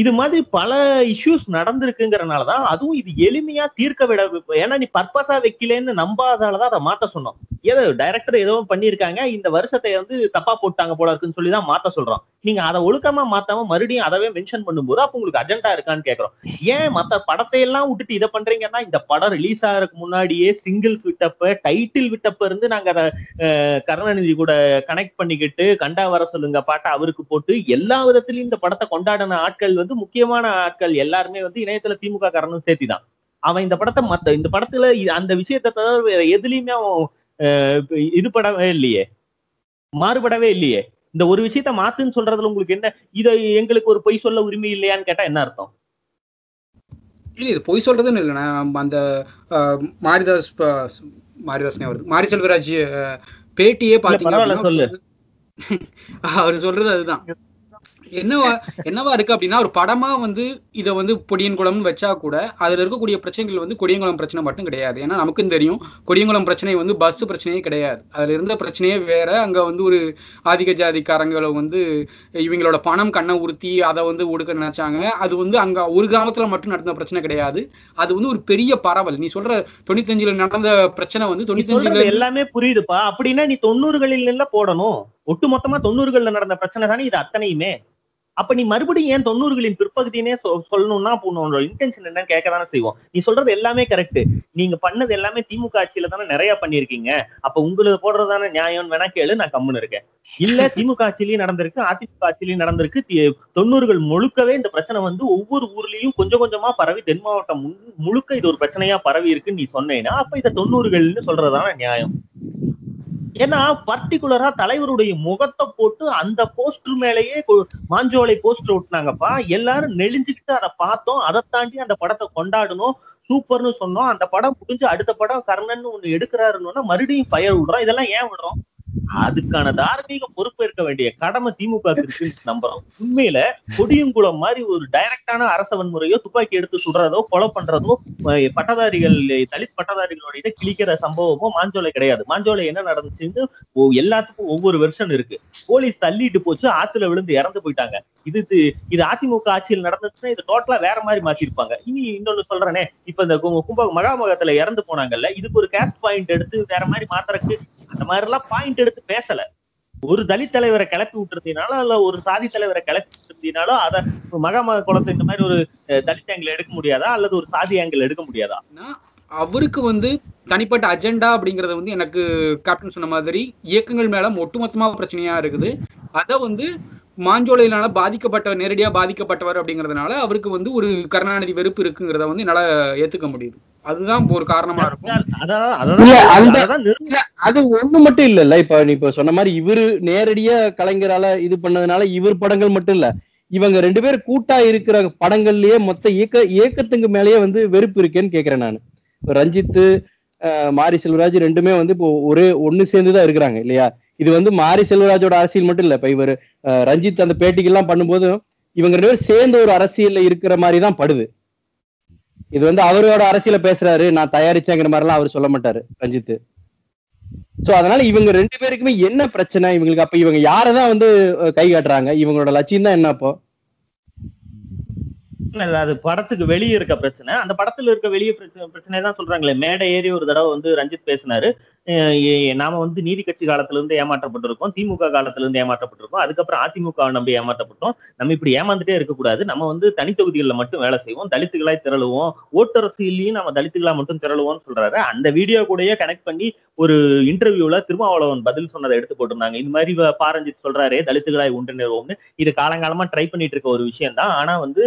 இது மாதிரி பல இஷ்யூஸ் நடந்திருக்குங்கிறனாலதான் அதுவும் இது எளிமையா தீர்க்க விட ஏன்னா நீ பர்பஸா வைக்கலன்னு நம்பாதாலதான் அதை மாத்த சொன்னோம். ஏதோ டைரக்டர் ஏதோ பண்ணிருக்காங்க இந்த வருஷத்தை வந்து தப்பா போட்டாங்க போல இருக்குன்னு சொல்லி தான் மாத்த சொல்றோம். நீங்க அதை ஒழுக்கமா மாத்தாம மறுபடியும் அதவே மென்ஷன் பண்ணும்போது அப்ப உங்களுக்கு அஜெண்டா இருக்கான்னு கேக்குறோம். ஏன் மத்த படத்தை எல்லாம் விட்டுட்டு இதை பண்றீங்கன்னா இந்த படம் ரிலீஸ் ஆகிறதுக்கு முன்னாடியே சிங்கிள்ஸ் விட்டப்ப டைட்டில் விட்டப்ப இருந்து நாங்க அதை கருணாநிதி கூட கனெக்ட் பண்ணிக்கிட்டு கண்டா வர சொல்லுங்க பாட்டை அவருக்கு போட்டு எல்லா விதத்திலயும் இந்த படத்தை கொண்டாடின ஆட்கள் வந்து முக்கியமான ஆட்கள் எல்லாருமே வந்து இணையத்துல திமுக காரனும் சேர்த்திதான். அவன் இந்த படத்தை மத்த இந்த படத்துல அந்த விஷயத்தை தவிர வேற எதுலயுமே அவன் இது படவே இல்லையே. மாறுபடவே இல்லையே. இந்த ஒரு விஷயத்த மாத்துன்னு சொல்றதுல உங்களுக்கு என்ன இதை எங்களுக்கு ஒரு பொய் சொல்ல உரிமை இல்லையான்னு கேட்டா என்ன அர்த்தம்? இல்ல இது பொய் சொல்றதுன்னு இல்லை. நான் அந்த மாரிதாஸ் மாரிதாஸ்னே வருது. மாரி செல்வராஜ் பேட்டியே பாத்தீங்க பரவாயில்ல, அப்படின்னா சொல்லு. அவர் சொல்றது அதுதான். என்னவா என்னவா இருக்கு அப்படின்னா ஒரு படமா வந்து இதை வந்து பொடியன்குளம்னு வச்சா கூட அதுல இருக்கக்கூடிய பிரச்சனைகள் வந்து கொடியங்குளம் பிரச்சனை மட்டும் கிடையாது. ஏன்னா நமக்கும் தெரியும் கொடியங்குளம் பிரச்சனை வந்து பஸ் பிரச்சனையே கிடையாது. அதுல இருந்த பிரச்சனையே வேற அங்க வந்து ஒரு ஆதிக்க ஜாதிக்காரங்களை வந்து இவங்களோட பணம் கண்ணை உறுத்தி அதை வந்து ஒடுக்க நினைச்சாங்க. அது வந்து அங்க ஒரு கிராமத்துல மட்டும் நடந்த பிரச்சனை கிடையாது. அது வந்து ஒரு பெரிய பரவல். நீ சொல்ற தொண்ணூத்தஞ்சுல நடந்த பிரச்சனை வந்து தொண்ணூத்தஞ்சுல எல்லாமே புரியுதுப்பா. அப்படின்னா நீ தொண்ணூறுகளில் போடணும். ஒட்டுமொத்தமா தொண்ணூறுகள்ல நடந்த பிரச்சனை தானே இது அத்தனையுமே. அப்ப நீ மறுபடியும் ஏன் தொண்ணூறுகளின் பிற்பகுதினே சொல்லணும்னா உன்னோட இன்டென்ஷன் என்னன்னு கேட்க தானே செய்வோம். நீ சொல்றது எல்லாமே கரெக்ட் நீங்க பண்ணது எல்லாமே திமுக ஆட்சியில தானே நிறைய பண்ணிருக்கீங்க அப்ப உங்களுக்கு போடுறது தானே நியாயம்னு வேணா கேளு நான் கம்முன்னு இருக்கேன். இல்ல திமுக ஆட்சியிலயும் நடந்திருக்கு அதிமுக ஆட்சியிலயும் நடந்திருக்கு. தொண்ணூறுகள் முழுக்கவே இந்த பிரச்சனை வந்து ஒவ்வொரு ஊர்லயும் கொஞ்சம் கொஞ்சமா பரவி தென் மாவட்டம் முழு- முழுக்க இது ஒரு பிரச்சனையா பரவி இருக்குன்னு நீ சொன்னேன்னா அப்ப இத தொண்ணூறுகள்னு சொல்றதுதானே நியாயம். ஏன்னா பர்டிகுலரா தலைவருடைய முகத்தை போட்டு அந்த போஸ்டர் மேலேயே மாஞ்சோலை போஸ்டர் ஒட்டினாங்கப்பா. எல்லாரும் நெளிஞ்சுக்கிட்டு அதை பார்த்தோம். அதை தாண்டி அந்த படத்தை கொண்டாடணும் சூப்பர்னு சொன்னோம். அந்த படம் முடிஞ்சு அடுத்த படம் கர்ணன் ஒண்ணு எடுக்கிறாருன்னு மறுபடியும் பயர் விடுறோம். இதெல்லாம் ஏன் விடுறோம்? அதுக்கான தார்மீக பொறுப்பேற்க வேண்டிய கடமை திமுக இருக்குன்னு நம்புறோம். உண்மையில கொடியங்குளம் மாதிரி ஒரு டைரக்டான அரச வன்முறையோ துப்பாக்கி எடுத்து சுடுறதோ கொலை பண்றதோ பட்டதாரிகள் தலித் பட்டதாரிகளோட இதை கிழிக்கிற சம்பவமோ மாஞ்சோலை கிடையாது. மாஞ்சோலை என்ன நடந்துச்சுன்னு எல்லாத்துக்கும் ஒவ்வொரு வெர்ஷன் இருக்கு. போலீஸ் தள்ளிட்டு போச்சு ஆத்துல விழுந்து இறந்து போயிட்டாங்க. இது இது- அதிமுக ஆட்சியில் நடந்துச்சுன்னா இது டோட்டலா வேற மாதிரி மாத்திருப்பாங்க. இனி இன்னொன்னு சொல்றேனே. இப்ப இந்த கும்ப மகாமகத்துல இறந்து போனாங்கல்ல இதுக்கு ஒரு கேஸ்ட் பாயிண்ட் எடுத்து வேற மாதிரி மாத்துறதுக்கு அந்த மாதிரி எல்லாம் பாயிண்ட் எடுத்து பேசல. ஒரு தலித் தலைவரை கிளப்பி விட்டுருந்தீனாலோ அல்ல ஒரு சாதி தலைவரை கிளப்பி விட்டுருந்தீனாலோ அத மகாமக குளத்தை இந்த மாதிரி ஒரு தலித் ஆங்கிள் எடுக்க முடியாதா? அல்லது ஒரு சாதி ஆங்கிள் எடுக்க முடியாதா? ஆனா, அவருக்கு வந்து தனிப்பட்ட அஜெண்டா அப்படிங்கறது வந்து எனக்கு கேப்டன் சொன்ன மாதிரி இயக்கங்கள் மேல ஒட்டுமொத்தமா பிரச்சனையா இருக்குது. அத வந்து மாஞ்சோலையினால பாதிக்கப்பட்ட நேரடியா பாதிக்கப்பட்டவர் அப்படிங்கறதுனால அவருக்கு வந்து ஒரு கருணாநிதி வெறுப்பு இருக்குங்கிறத வந்து என்னால ஏத்துக்க முடியுது. அதுதான் ஒரு காரணமா இருக்கும். அது ஒண்ணு மட்டும் இல்ல இல்ல இப்ப நீ இப்ப சொன்ன மாதிரி இவரு நேரடியா கலைஞரால இது பண்ணதுனால இவர் படங்கள் மட்டும் இல்ல. இவங்க ரெண்டு பேரும் கூட்டா இருக்கிற படங்கள்லயே மொத்த இயக்க இயக்கத்துக்கு மேலயே வந்து வெறுப்பு இருக்கேன்னு கேக்குறேன் நான். இப்ப ரஞ்சித் அஹ், மாரி செல்வராஜ் ரெண்டுமே வந்து இப்போ ஒரே ஒண்ணு சேர்ந்துதான் இருக்கிறாங்க இல்லையா? இது வந்து மாரி செல்வராஜோட அரசியல் மட்டும் இல்ல. இப்ப இவர் ரஞ்சித் அந்த பேட்டிக்கெல்லாம் பண்ணும்போது இவங்க ரெண்டு பேரும் சேர்ந்த ஒரு அரசியல்ல இருக்கிற மாதிரி தான் படுது. இது வந்து அவரோட அரசியல பேசுறாரு நான் தயாரிச்சேங்கிற மாதிரி எல்லாம் அவர் சொல்ல மாட்டாரு ரஞ்சித் சோ அதனால இவங்க ரெண்டு பேருக்குமே என்ன பிரச்சனை? இவங்களுக்கு அப்ப இவங்க யாரதான் வந்து கை காட்டுறாங்க? இவங்களோட லட்சியம் தான் என்ன அப்போ? இல்ல, அது படத்துக்கு வெளியே இருக்க பிரச்சனை. அந்த படத்துல இருக்க வெளியே பிரச்சனை பிரச்சனை தான் சொல்றாங்களே. மேடை ஏறி ஒரு தடவை வந்து ரஞ்சித் பேசினாரு. நாம வந்து நீதி கட்சி காலத்துல இருந்து ஏமாற்றப்பட்டிருக்கோம். திமுக காலத்துல இருந்து ஏமாற்றப்பட்டிருக்கோம். அதுக்கப்புறம் அதிமுக நம்பி ஏமாற்றப்பட்டோம். நம்ம இப்படி ஏமாந்துட்டே இருக்கக்கூடாது. நம்ம வந்து தனித்தொகுதிகளில் மட்டும் வேலை செய்வோம். தலித்துகளாய் திரளுவோம். ஓட்டரசியிலையும் நம்ம தலித்துகளா மட்டும் திரளுவோம்னு சொல்றாரு. அந்த வீடியோ கூடயே கனெக்ட் பண்ணி ஒரு இன்டர்வியூல திருமாவளவன் பதில் சொன்னதை எடுத்து போட்டிருந்தாங்க. இந்த மாதிரி பாரஞ்சித் சொல்றாரு தலித்துகளாய் ஒன்றிணைவோம்னு. இது காலங்காலமா ட்ரை பண்ணிட்டு இருக்க ஒரு விஷயம் தான் ஆனா வந்து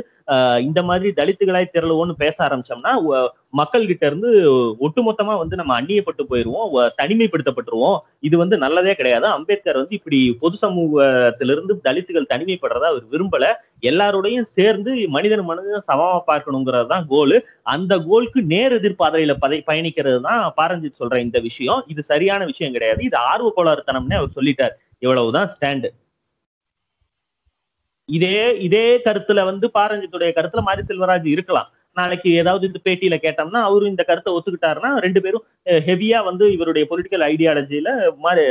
இந்த மாதிரி தலித்துகளாய் திரளுவோம்னு பேச ஆரம்பிச்சோம்னா மக்கள் கிட்ட இருந்து ஒட்டுமொத்தமா வந்து நம்ம அந்நியப்பட்டு போயிருவோம் தனிமைப்படுத்தப்பட்டுருவோம். இது வந்து நல்லதே கிடையாது. அம்பேத்கர் வந்து இப்படி பொது சமூகத்திலிருந்து தலித்துகள் தனிமைப்படுறதா அவர் விரும்பல. எல்லாரோடையும் சேர்ந்து மனிதன் மனிதன் சமமா பார்க்கணுங்கிறது தான் கோல். அந்த கோலுக்கு நேர் எதிர்பாதையில பதை பயணிக்கிறது தான் பாரஞ்சித் சொல்ற இந்த விஷயம். இது சரியான விஷயம் கிடையாது. இது ஆர்வ கோளாறுத்தனம்னே அவர் சொல்லிட்டார். இவ்வளவுதான் ஸ்டாண்டு. இதே இதே கருத்துல வந்து பாரஞ்சித்துடைய கருத்துல மாரி செல்வராஜ் இருக்கலாம். நாளைக்கு ஏதாவது இந்த பேட்டியில கேட்டோம்னா அவரு இந்த கருத்தை ஒத்துக்கிட்டாருன்னா ரெண்டு பேரும் ஹெவியா வந்து இவருடைய பொலிட்டிக்கல் ஐடியாலஜியில மாதிரி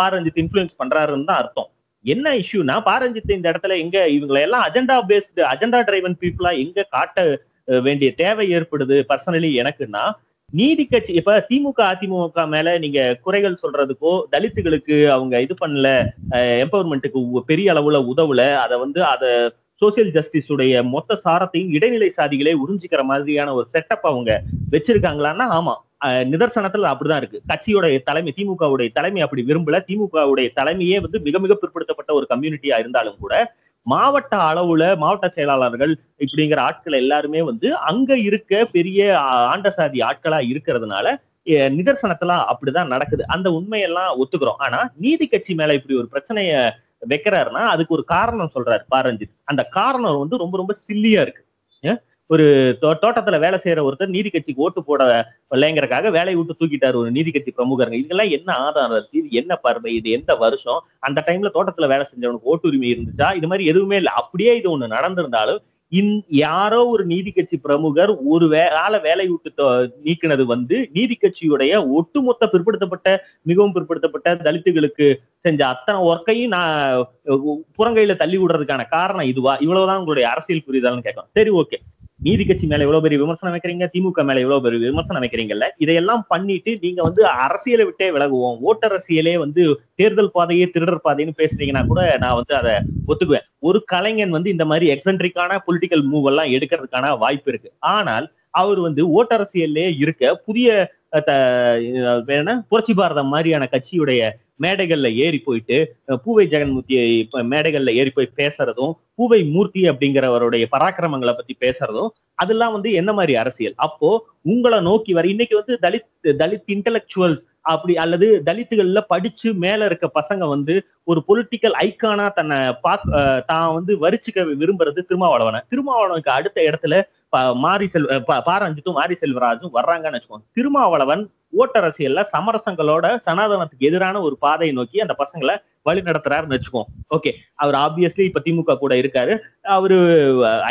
பாரஞ்சித் இன்ஃபுளுன்ஸ் பண்றாருன்னு தான் அர்த்தம். என்ன இஷ்யூனா பாரஞ்சித் இந்த இடத்துல எங்க இவங்களை எல்லாம் அஜெண்டா பேஸ்டு அஜெண்டா டிரைவன் பீப்புளா எங்க காட்ட வேண்டிய தேவை ஏற்படுது பர்சனலி எனக்குன்னா நீதி கட்சி இப்ப திமுக அதிமுக மேல நீங்க குறைகள் சொல்றதுக்கோ தலித்துகளுக்கு அவங்க இது பண்ணல எம்பவர்மெண்ட்டுக்கு பெரிய அளவுல உதவல அதை வந்து அதை சோசியல் ஜஸ்டிஸ் உடைய மொத்த சாரத்தையும் இடைநிலை சாதிகளே உறிஞ்சிக்கிற மாதிரியான ஒரு செட்டப் அவங்க வச்சிருக்காங்களான்னா ஆமா. அஹ் நிதர்சனத்துல அப்படிதான் இருக்கு. கட்சியோட தலைமை திமுகவுடைய தலைமை அப்படி விரும்பல. திமுகவுடைய தலைமையே வந்து மிக மிக பிற்படுத்தப்பட்ட ஒரு கம்யூனிட்டியா இருந்தாலும் கூட மாவட்ட அளவுல மாவட்ட செயலாளர்கள் இப்படிங்கிற ஆட்கள் எல்லாருமே வந்து அங்க இருக்க பெரிய ஆண்டசாதி ஆண்ட சாதி ஆட்களா இருக்கிறதுனால அஹ் நிதர்சனத்துல அப்படிதான் நடக்குது. அந்த உண்மையெல்லாம் ஒத்துக்கிறோம். ஆனா நீதி கட்சி மேல இப்படி ஒரு பிரச்சனைய வைக்கிறாருன்னா அதுக்கு ஒரு காரணம் சொல்றாரு பாரஞ்சித். அந்த காரணம் வந்து ரொம்ப ரொம்ப சில்லியா இருக்கு. ஒரு தோ- தோட்டத்துல வேலை செய்யற ஒருத்தர் நீதி கட்சிக்கு ஓட்டு போட இல்லைங்கிறக்காக வேலையை விட்டு தூக்கிட்டாரு ஒரு நீதி கட்சி பிரமுகருங்க. இதெல்லாம் என்ன ஆதாரம் இருக்கு இது என்ன பார்வை? இது எந்த வருஷம்? அந்த டைம்ல தோட்டத்துல வேலை செஞ்சவனுக்கு ஓட்டுரிமை இருந்துச்சா? இது மாதிரி எதுவுமே இல்லை. அப்படியே இது ஒண்ணு நடந்திருந்தாலும் இன் யாரோ ஒரு நீதி கட்சி பிரமுகர் ஒரு வேலை வேலை விட்டு நீக்கினது வந்து நீதி கட்சியுடைய ஒட்டுமொத்த பிற்படுத்தப்பட்ட மிகவும் பிற்படுத்தப்பட்ட தலித்துகளுக்கு செஞ்ச அத்தனை ஒர்க்கையும் நான் புறங்கையில தள்ளி விடுறதுக்கான காரணம் இதுவா? இவ்வளவுதான் உங்களுடைய அரசியல் புரிதல்னு கேட்கும் சரி ஓகே நீதி கட்சி மேல எவ்வளவு பெரிய விமர்சனம் வைக்கிறீங்க? திமுக மேல எவ்வளவு பெரிய விமர்சனம் வைக்கிறீங்கல்ல? இதையெல்லாம் பண்ணிட்டு நீங்க வந்து அரசியலை விட்டே விலகுவோம். ஓட்டரசியலே வந்து தேர்தல் பாதையே திருடர் பாதைன்னு பேசுறீங்கன்னா கூட நான் வந்து அதை ஒத்துக்குவேன். ஒரு கலைஞன் வந்து இந்த மாதிரி எக்ஸென்ட்ரிக்கான பொலிட்டிக்கல் மூவ் எல்லாம் எடுக்கிறதுக்கான வாய்ப்பு இருக்கு. ஆனால் அவர் வந்து ஓட்டரசியல்லே இருக்க புதிய என்ன? புரட்சி பாரதம் மாதிரியான கட்சியுடைய மேடைகள்ல ஏறி போயிட்டு பூவை ஜெகன்மூர்த்தியை மேடைகள்ல ஏறி போய் பேசுறதும் பூவை மூர்த்தி அப்படிங்கிறவருடைய பராக்கிரமங்களை பத்தி பேசுறதும் அதெல்லாம் வந்து என்ன மாதிரி அரசியல்? அப்போ உங்களை நோக்கி வர இன்னைக்கு வந்து தலித் தலித் இன்டலெக்சுவல்ஸ் அப்படி அல்லது தலித்துகள்ல படிச்சு மேல இருக்க பசங்க வந்து ஒரு பொலிட்டிக்கல் ஐக்கானா தன்னை பாக் தான் வந்து வரிச்சுக்க விரும்புறது திருமாவளவனை. திருமாவளவனுக்கு அடுத்த இடத்துல மாரி செல் பாரஞ்சித்தும் மாரி செல்வராஜும் வர்றாங்கன்னு வச்சுக்கோங்க. திருமாவளவன் ஓட்டரசியல்ல சமரசங்களோட சனாதனத்துக்கு எதிரான ஒரு பாதையை நோக்கி அந்த பசங்களை வழி நடத்துறாருன்னு வச்சுக்கோங்க. ஓகே அவர் ஆப்வியஸ்லி இப்ப திமுக கூட இருக்காரு. அவரு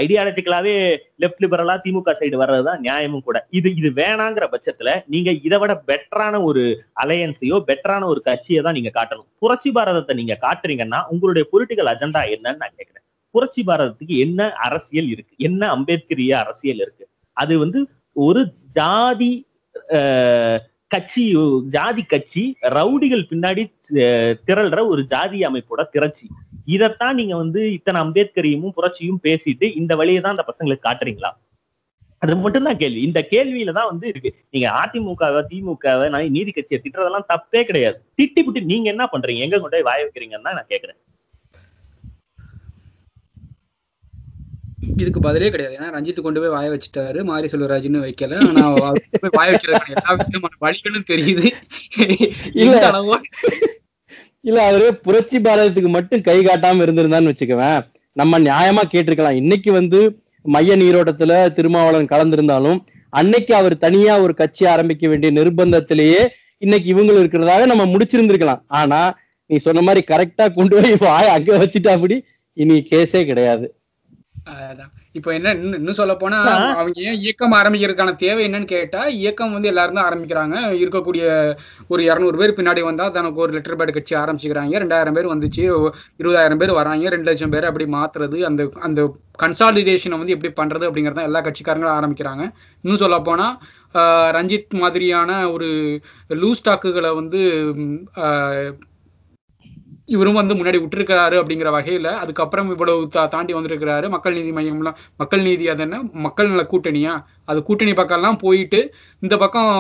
ஐடியாலஜிக்கலாவே லெஃப்ட் லிபரலா திமுக சைடு வர்றதுதான் நியாயமும் கூட. இது இது வேணாங்கிற பட்சத்துல நீங்க இதை விட பெட்டரான ஒரு அலையன்ஸையோ பெட்டரான ஒரு கட்சியை தான் நீங்க காட்டணும். புரட்சி பாரதத்தை நீங்க காட்டுறீங்கன்னா உங்களுடைய பொலிட்டிக்கல் அஜெண்டா என்னன்னு நான் கேட்கிறேன். புரட்சி பாரதத்துக்கு என்ன அரசியல் இருக்கு? என்ன அம்பேத்கரிய அரசியல் இருக்கு? அது வந்து ஒரு ஜாதி கட்சி ஜாதி கட்சி ரவுடிகள் பின்னாடி திரள்ற ஒரு ஜாதி அமைப்போட திரட்சி. இதைத்தான் நீங்க வந்து இத்தனை அம்பேத்கரையும் புரட்சியும் பேசிட்டு இந்த வழியை தான் அந்த பசங்களுக்கு காட்டுறீங்களா? அது மட்டும்தான் கேள்வி. இந்த கேள்வியில தான் வந்து இருக்கு. நீங்க அதிமுகவை திமுகவை நான் நீதி கட்சியை திட்டுறதெல்லாம் தப்பே கிடையாது. திட்டி புட்டி நீங்க என்ன பண்றீங்க? எங்க கொண்டு போய் வாய வைக்கிறீங்கன்னு தான் நான் கேக்குறேன். இதுக்கு பதிலே கிடையாது. ஏன்னா ரஞ்சித் கொண்டு போய் வாய வச்சுட்டாரு. மாரி செல்வராஜ்னு வைக்கல. ஆனா போய் வாய வைக்கிறது வழிகளும் தெரியுது. இல்ல. இல்ல அவரு புரட்சி பாரதத்துக்கு மட்டும் கை காட்டாம இருந்திருந்தான்னு வச்சுக்கவேன் நம்ம நியாயமா கேட்டிருக்கலாம். இன்னைக்கு வந்து மைய நீரோட்டத்துல திருமாவளவன் கலந்திருந்தாலும் அன்னைக்கு அவர் தனியா ஒரு கட்சி ஆரம்பிக்க வேண்டிய நிர்பந்தத்திலேயே இன்னைக்கு இவங்க இருக்கிறதாக நம்ம முடிச்சிருந்திருக்கலாம். ஆனா நீ சொன்ன மாதிரி கரெக்டா கொண்டு போய் வாய அங்க வச்சுட்டா அப்படி இனி கேஸே கிடையாது. அதான். இப்போ என்ன இன்னும் சொல்ல போனா. அவங்க ஏன் இயக்கம் ஆரம்பிக்கிறதுக்கான தேவை என்னன்னு கேட்டா இயக்கம் வந்து எல்லாரும் தான் ஆரம்பிக்கிறாங்க. இருக்கக்கூடிய ஒரு இருநூறு பேர் பின்னாடி வந்தா தனக்கு ஒரு லெட்டர் பேட் கட்சி ஆரம்பிச்சுக்கிறாங்க. ரெண்டாயிரம் பேர் வந்துச்சு இருபதாயிரம் பேர் வராங்க ரெண்டு லட்சம் பேர் அப்படி மாத்துறது அந்த அந்த கன்சாலிடேஷனை வந்து எப்படி பண்றது அப்படிங்கறத எல்லா கட்சிக்காரங்களும் ஆரம்பிக்கிறாங்க. இன்னும் சொல்ல போனா ஆஹ், ரஞ்சித் மாதிரியான ஒரு லூஸ் ஸ்டாக்குகளை வந்து இவரும் வந்து முன்னாடி விட்டுருக்கிறாரு அப்படிங்கிற வகையில அதுக்கப்புறம் இவ்வளவு தா- தாண்டி வந்திருக்கிறாரு. மக்கள் நீதி மையம்லாம் மக்கள் நீதி அது என்ன? மக்கள் நல கூட்டணியா? அது கூட்டணி பக்கம்லாம் போயிட்டு இந்த பக்கம்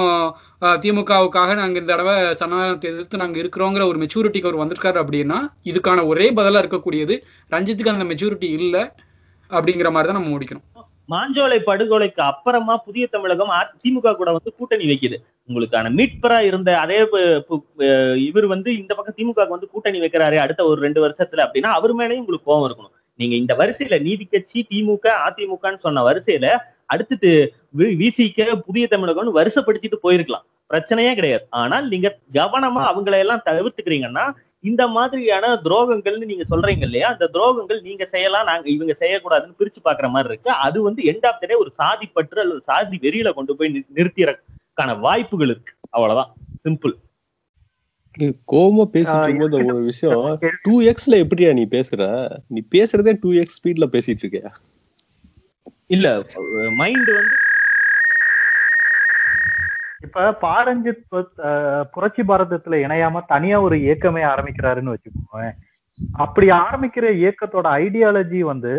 திமுகவுக்காக நாங்க இந்த தடவை சனாதனத்தை எதிர்த்து நாங்க இருக்கிறோங்கிற ஒரு மெச்சூரிட்டிக்கு அவர் வந்திருக்காரு அப்படின்னா இதுக்கான ஒரே பதிலா இருக்கக்கூடியது ரஞ்சித்துக்கு அந்த மெச்சூரிட்டி இல்லை அப்படிங்கிற மாதிரி தான் நம்ம முடிக்கணும். மாஞ்சோலை படுகொலைக்கு அப்புறமா புதிய தமிழகம் அ- திமுக கூட வந்து கூட்டணி வைக்குது. உங்களுக்கான மீட்பரா இருந்த அதே பு- இவர் வந்து இந்த பக்கம் திமுக வந்து கூட்டணி வைக்கிறாரு அடுத்த ஒரு ரெண்டு வருஷத்துல அப்படின்னா அவர் மேலயும் உங்களுக்கு கோவம் இருக்கணும். நீங்க இந்த வரிசையில நீதி கட்சி திமுக அதிமுகன்னு சொன்ன வரிசையில அடுத்து விசிக்க புதிய தமிழகம்னு வருஷப்படுத்திட்டு போயிருக்கலாம். பிரச்சனையே கிடையாது. ஆனால் நீங்க கவனமா அவங்களை எல்லாம் தவிர்த்துக்கிறீங்கன்னா இந்த மாதிரியான துரோகங்கள்னு நீங்க சொல்றீங்க இல்லையா? அந்த துரோகங்கள் நீங்க செய்யலாம் நாங்க இவங்க செய்யக்கூடாதுன்னு பிரிச்சு பாக்குற மாதிரி இருக்கு. அது வந்து எண்ட் ஆஃப் டே ஒரு சாதி பற்று அல்லது சாதி வெறியில கொண்டு போய் நிறுத்திறக்கான வாய்ப்புகள் இருக்கு. அவ்வளவுதான். சிம்பிள் கோவமா பேசிட்டு இருக்கும்போது இதுக்கு ஒரு விஷயம் டூ எக்ஸ்ல எப்படியா நீ பேசுற? நீ பேசுறதே டூ எக்ஸ் ஸ்பீட்ல பேசிட்டு இருக்கியா? இல்ல மைண்ட் வந்து இப்ப பாரஞ்சித் புரட்சி பாரதத்துல இணையாம தனியா ஒரு இயக்கமே ஆரம்பிக்கிறாருன்னு வச்சுக்கோங்க அப்படி ஆரம்பிக்கிற இயக்கத்தோட ஐடியாலஜி வந்து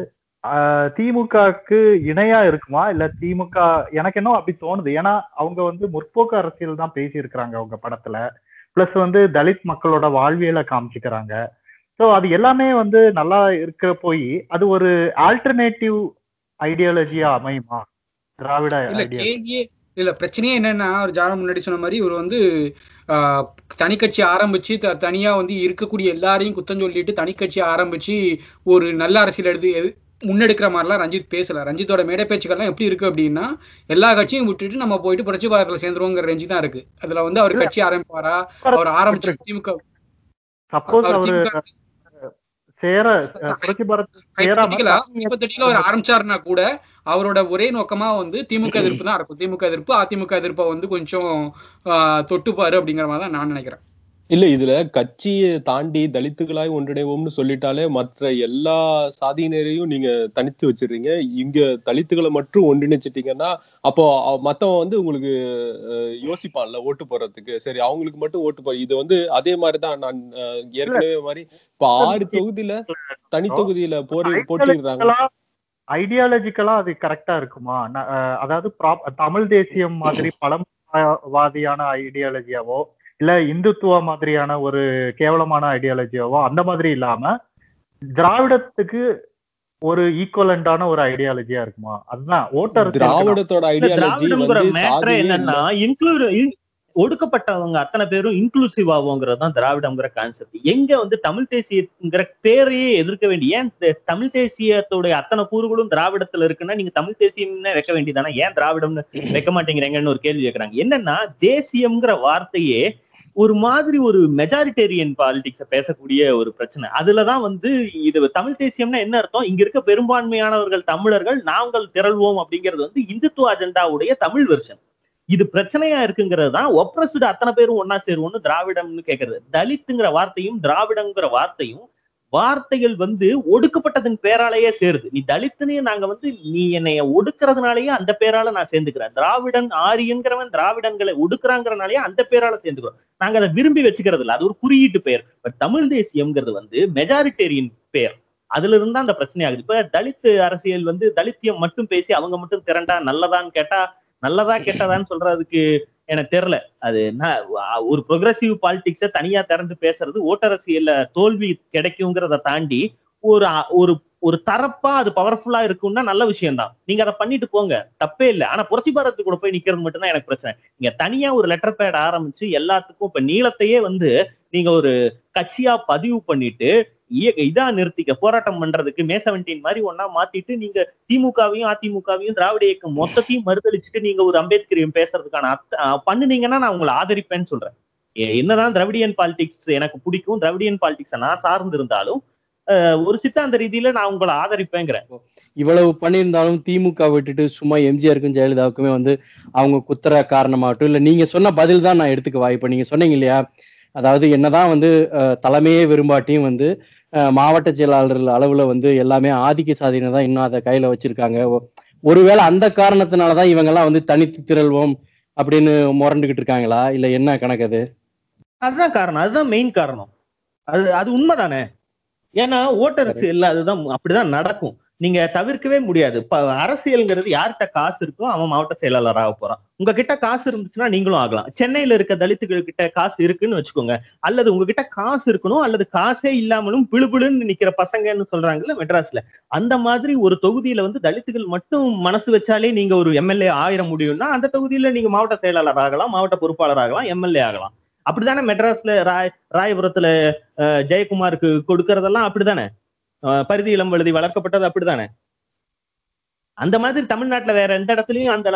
அஹ், திமுகவுக்கு இணையா இருக்குமா? இல்ல திமுக எனக்கு என்ன அப்படி தோணுது. ஏன்னா அவங்க வந்து முற்போக்கு அரசியல் தான் பேசி இருக்கிறாங்க அவங்க படத்துல. பிளஸ் வந்து தலித் மக்களோட வாழ்வியலை காமிச்சுக்கிறாங்க. ஸோ அது எல்லாமே வந்து நல்லா இருக்க போய் அது ஒரு ஆல்டர்னேட்டிவ் ஐடியாலஜியா அமையுமா? திராவிட இல்ல பிரச்சனையே என்னன்னா ஒரு ஜானம் முன்னாடி சொன்ன மாதிரி இவர் வந்து தனி கட்சி ஆரம்பிச்சு தனியா வந்து இருக்கக்கூடிய எல்லாரையும் குத்தம் சொல்லிட்டு தனி கட்சி ஆரம்பிச்சு ஒரு நல்ல அரசியல் எடுத்து முன்னெடுக்கிற மாதிரிலாம் ரஞ்சித் பேசல. ரஞ்சித்தோட மேடை பேச்சுக்கள்லாம் எப்படி இருக்கு அப்படின்னா எல்லா கட்சியும் விட்டுட்டு நம்ம போயிட்டு புரட்சி பாரதத்துல சேர்ந்துருவோங்கிற ரேஞ்சு தான் இருக்கு. அதுல வந்து அவர் கட்சி ஆரம்பிப்பாரா? அவர் ஆரம்பிச்ச திமுக அவர் ஆரம்பிச்சாருன்னா கூட அவரோட ஒரே நோக்கமா வந்து திமுக எதிர்ப்பு தான் இருக்கும். திமுக எதிர்ப்பு அதிமுக எதிர்ப்பை வந்து கொஞ்சம் ஆஹ், தொட்டுப்பாரு அப்படிங்கிற மாதிரி தான் நான் நினைக்கிறேன். இல்ல இதுல கட்சியை தாண்டி தலித்துகளாய் ஒன்றிணைவோம்னு சொல்லிட்டாலே மற்ற எல்லா சாதியினரையும் நீங்க தனித்து வச்சிடுறீங்க. இங்க தலித்துகளை மட்டும் ஒன்றிணைச்சிட்டீங்கன்னா அப்போ மத்தவன் வந்து உங்களுக்கு யோசிப்பான்ல ஓட்டு போடுறதுக்கு. சரி அவங்களுக்கு மட்டும் ஓட்டு போட. இது வந்து அதே மாதிரிதான் நான் ஏற்கனவே மாதிரி இப்ப ஆறு தொகுதியில தனி தொகுதியில போரி போட்டிடுறாங்க ஐடியாலஜிக்கலா அது கரெக்டா இருக்குமா? அதாவது prop- தமிழ் தேசியம் மாதிரி பழமவாதியான ஐடியாலஜியாவோ இல்ல இந்துத்துவ மாதிரியான ஒரு கேவலமான ஐடியாலஜியாவோ அந்த மாதிரி இல்லாம திராவிடத்துக்கு ஒரு ஈக்குவலண்டான ஒரு ஐடியாலஜியா இருக்குமா? அதுதான் ஓட்டர் திராவிடத்தோட ஐடியாலஜி என்னன்னா. இன்க்ளூட் ஒடுக்கப்பட்டவங்க அத்தனை பேரும் இன்க்ளூசிவ் ஆகுங்கிறது தான் திராவிடம்ங்கிற கான்செப்ட் எங்க வந்து தமிழ் தேசியங்கிற பேரையே எதிர்க்க வேண்டிய ஏன் தமிழ் தேசியத்துடைய அத்தனை கூறுகளும் திராவிடத்துல இருக்குன்னா நீங்க தமிழ் தேசியம்னு வைக்க வேண்டியதானா? ஏன் திராவிடம்னு வைக்க மாட்டேங்கிறீங்கன்னு ஒரு கேள்வி கேட்கறாங்க என்னன்னா தேசியம்ங்கிற வார்த்தையே ஒரு மாதிரி ஒரு மெஜாரிட்டேரியன் பாலிடிக்ஸ பேசக்கூடிய ஒரு பிரச்சனை. அதுலதான் வந்து இது தமிழ் தேசியம்னா என்ன அர்த்தம்? இங்க இருக்க பெரும்பான்மையானவர்கள் தமிழர்கள் நாங்கள் திரள்வோம் அப்படிங்கிறது வந்து இந்துத்துவ அஜெண்டாவுடைய தமிழ் வெர்ஷன் இது பிரச்சனையா இருக்குங்கிறது தான் ஒப்ரஸ்டு அத்தனை பேரும் ஒன்னா சேருவோம்னு திராவிடம்னு கேக்குறது. தலித்துங்கிற வார்த்தையும் திராவிடங்கிற வார்த்தையும் வார்த்தைகள் வந்து ஒடுக்கப்பட்டதன் பேராலேயே சேருது. நீ தலித்துன்னு நாங்க வந்து நீ என்னைய ஒடுக்கிறதுனாலயே அந்த பேரால நான் சேர்ந்துக்கிறேன். திராவிடன் ஆரியங்கிறவன் திராவிடன்களை ஒடுக்குறாங்கிறனாலயே அந்த பேரால சேர்ந்துக்கிறோம். நாங்க அதை விரும்பி வச்சுக்கிறது இல்ல அது ஒரு குறியீட்டு பெயர். பட் தமிழ் தேசியம்ங்கிறது வந்து மெஜாரிட்டேரியன் பெயர். அதுல இருந்தா அந்த பிரச்சனை ஆகுது. இப்ப தலித் அரசியல் வந்து தலித்தியம் மட்டும் பேசி அவங்க மட்டும் திரண்டா நல்லதான்னு கேட்டா நல்லதா கெட்டதான்னு சொல்றதுக்கு எனக்கு தெரியல. அது என்ன ஒரு ப்ரொக்ரஸிவ் பாலிடிக்ஸ தனியா திறந்து பேசுறது ஓட்டரசியல்ல தோல்வி கிடைக்குங்கிறத தாண்டி ஒரு ஒரு ஒரு தரப்பா அது பவர்ஃபுல்லா இருக்கும்னா நல்ல விஷயம் தான் நீங்க அதை பண்ணிட்டு போங்க. தப்பே இல்லை. ஆனா புரட்சி பாரத்து கூட போய் நிக்கிறது மட்டும்தான் எனக்கு பிரச்சனை. நீங்க தனியா ஒரு லெட்டர் பேட் ஆரம்பிச்சு எல்லாத்துக்கும் இப்ப நீளத்தையே வந்து நீங்க ஒரு கட்சியா பதிவு பண்ணிட்டு இதா நிறுத்திக்க போராட்டம் பண்றதுக்கு மே செவன்டீன் மாதிரி ஒன்னா மாத்திட்டு நீங்க திமுகவையும் அதிமுகவையும் திராவிட இயக்கம் மொத்தத்தையும் மறுதளிச்சுட்டு நீங்க ஒரு அம்பேத்கரையும் பேசுறதுக்கான அத்த பண்ணுனீங்கன்னா நான் உங்களை ஆதரிப்பேன்னு சொல்றேன். என்னதான் திராவிடியன் பாலிடிக்ஸ் எனக்கு பிடிக்கும் திராவிடியன் பாலிடிக்ஸை நான் சார்ந்து இருந்தாலும் ஒரு சித்தாந்த ரீதியில நான் உங்களை ஆதரிப்பேங்கிறேன். இவ்வளவு பண்ணியிருந்தாலும் திமுக விட்டுட்டு சும்மா எம்ஜிஆருக்கும் ஜெயலலிதாவுக்குமே வந்து அவங்க குத்துற காரணமாகட்டும் இல்ல நீங்க சொன்ன பதில் தான் நான் எடுத்துக்க வாய்ப்பு. நீங்க சொன்னீங்க இல்லையா? அதாவது என்னதான் வந்து தலைமையே விரும்பாட்டியும் வந்து மாவட்ட செயலாளர்கள் அளவுல வந்து எல்லாமே ஆதிக்க சாதியினர் தான் இன்னும் அதை கையில வச்சிருக்காங்க. ஒருவேளை அந்த காரணத்தினாலதான் இவங்க எல்லாம் வந்து தனித்து திரள்வோம் அப்படின்னு முரண்டுகிட்டு இருக்காங்களா? இல்ல என்ன கணக்கு அது? அதுதான் காரணம். அதுதான் மெயின் காரணம். அது அது உண்மைதானே? ஏன்னா ஓட்டர்ஸ் இல்ல அதுதான் அப்படிதான் நடக்கும். நீங்க தவிர்க்கவே முடியாது. அரசியல்ங்கிறது யார்கிட்ட காசு இருக்கோ அவன் மாவட்ட செயலாளர் ஆக போறான். உங்ககிட்ட காசு இருந்துச்சுன்னா நீங்களும் ஆகலாம். சென்னையில இருக்க தலித்துகள் கிட்ட காசு இருக்குன்னு வச்சுக்கோங்க. அல்லது உங்ககிட்ட காசு இருக்கணும் அல்லது காசே இல்லாமலும் பிழுபிழுன்னு நிக்கிற பசங்கன்னு சொல்றாங்கல்ல மெட்ராஸ்ல. அந்த மாதிரி ஒரு தொகுதியில வந்து தலித்துகள் மட்டும் மனசு வச்சாலே நீங்க ஒரு எம்எல்ஏ ஆயிர முடியும்னா அந்த தொகுதியில நீங்க மாவட்ட செயலாளர் ஆகலாம் மாவட்ட பொறுப்பாளர் ஆகலாம் எம்எல்ஏ ஆகலாம். அப்படித்தானே மெட்ராஸ்ல ராய் ராயபுரத்துல ஜெயக்குமாருக்கு கொடுக்கறதெல்லாம் அப்படித்தானே? பரிதி இளம் வழுதி வளர்க்கப்பட்டது அப்படித்தானே? அந்த மாதிரி தமிழ்நாட்டுல வேற எந்த இடத்துலயும் அந்த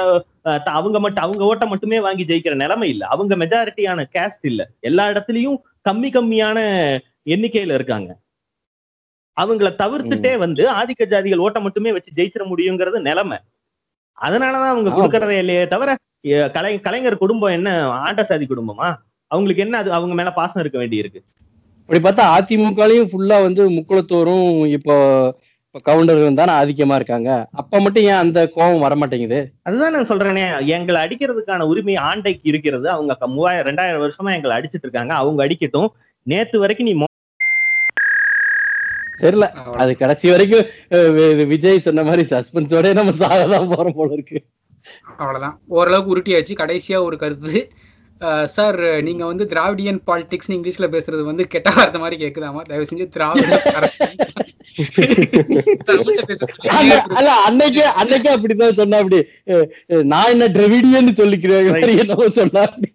அவங்க மட்டும் அவங்க ஓட்டை மட்டுமே வாங்கி ஜெயிக்கிற நிலைமை இல்ல. அவங்க மெஜாரிட்டியான கேஸ்ட் இல்ல. எல்லா இடத்துலயும் கம்மி கம்மியான எண்ணிக்கையில இருக்காங்க. அவங்கள தவிர்த்துட்டே வந்து ஆதிக்க ஜாதிகள் ஓட்டை மட்டுமே வச்சு ஜெயிச்சிட முடியுங்கிறது நிலைமை. அதனாலதான் அவங்க கொடுக்கறதே இல்லையே தவிர கலை கலைஞர் குடும்பம் என்ன ஆண்ட சாதி குடும்பமா? அவங்களுக்கு என்ன அது அவங்க மேல பாசம் இருக்க வேண்டி இருக்கு அப்படி பார்த்தா அதிமுகலையும் ஃபுல்லா வந்து முக்குளத்தோரும் இப்போ கவுண்டர்கள் தானே ஆதிக்கமா இருக்காங்க. அப்ப மட்டும் ஏன் அந்த கோபம் வர மாட்டேங்குது அதுதான் நான் சொல்றேனே. எங்களை அடிக்கிறதுக்கான உரிமை ஆண்டைக்கு இருக்கிறது. அவங்க மூவாயிரம் ரெண்டாயிரம் வருஷமா எங்களை அடிச்சிட்டு இருக்காங்க. அவங்க அடிக்கட்டும். நேத்து வரைக்கும் நீ தெரியல. அது கடைசி வரைக்கும் விஜய் சொன்ன மாதிரி சஸ்பென்ஸோட நம்ம சாகதான் போறோம் போல இருக்கு. அவ்வளவுதான். ஓரளவுக்கு உருட்டியாச்சு. கடைசியா ஒரு கருத்து. சார் நீங்க வந்து திராவிடியன் பாலிடிக்ஸ் இங்கிலீஷ்ல பேசுறது வந்து கெட்ட வார்த்தை மாதிரி கேக்குதாமா? தயவு செஞ்சு திராவிட அன்னைக்கே அன்னைக்கே அப்படிதான் சொன்னா அப்படி நான் என்ன திராவிடியன்னு சொல்லிக்கிறேன் சொன்னா அப்படி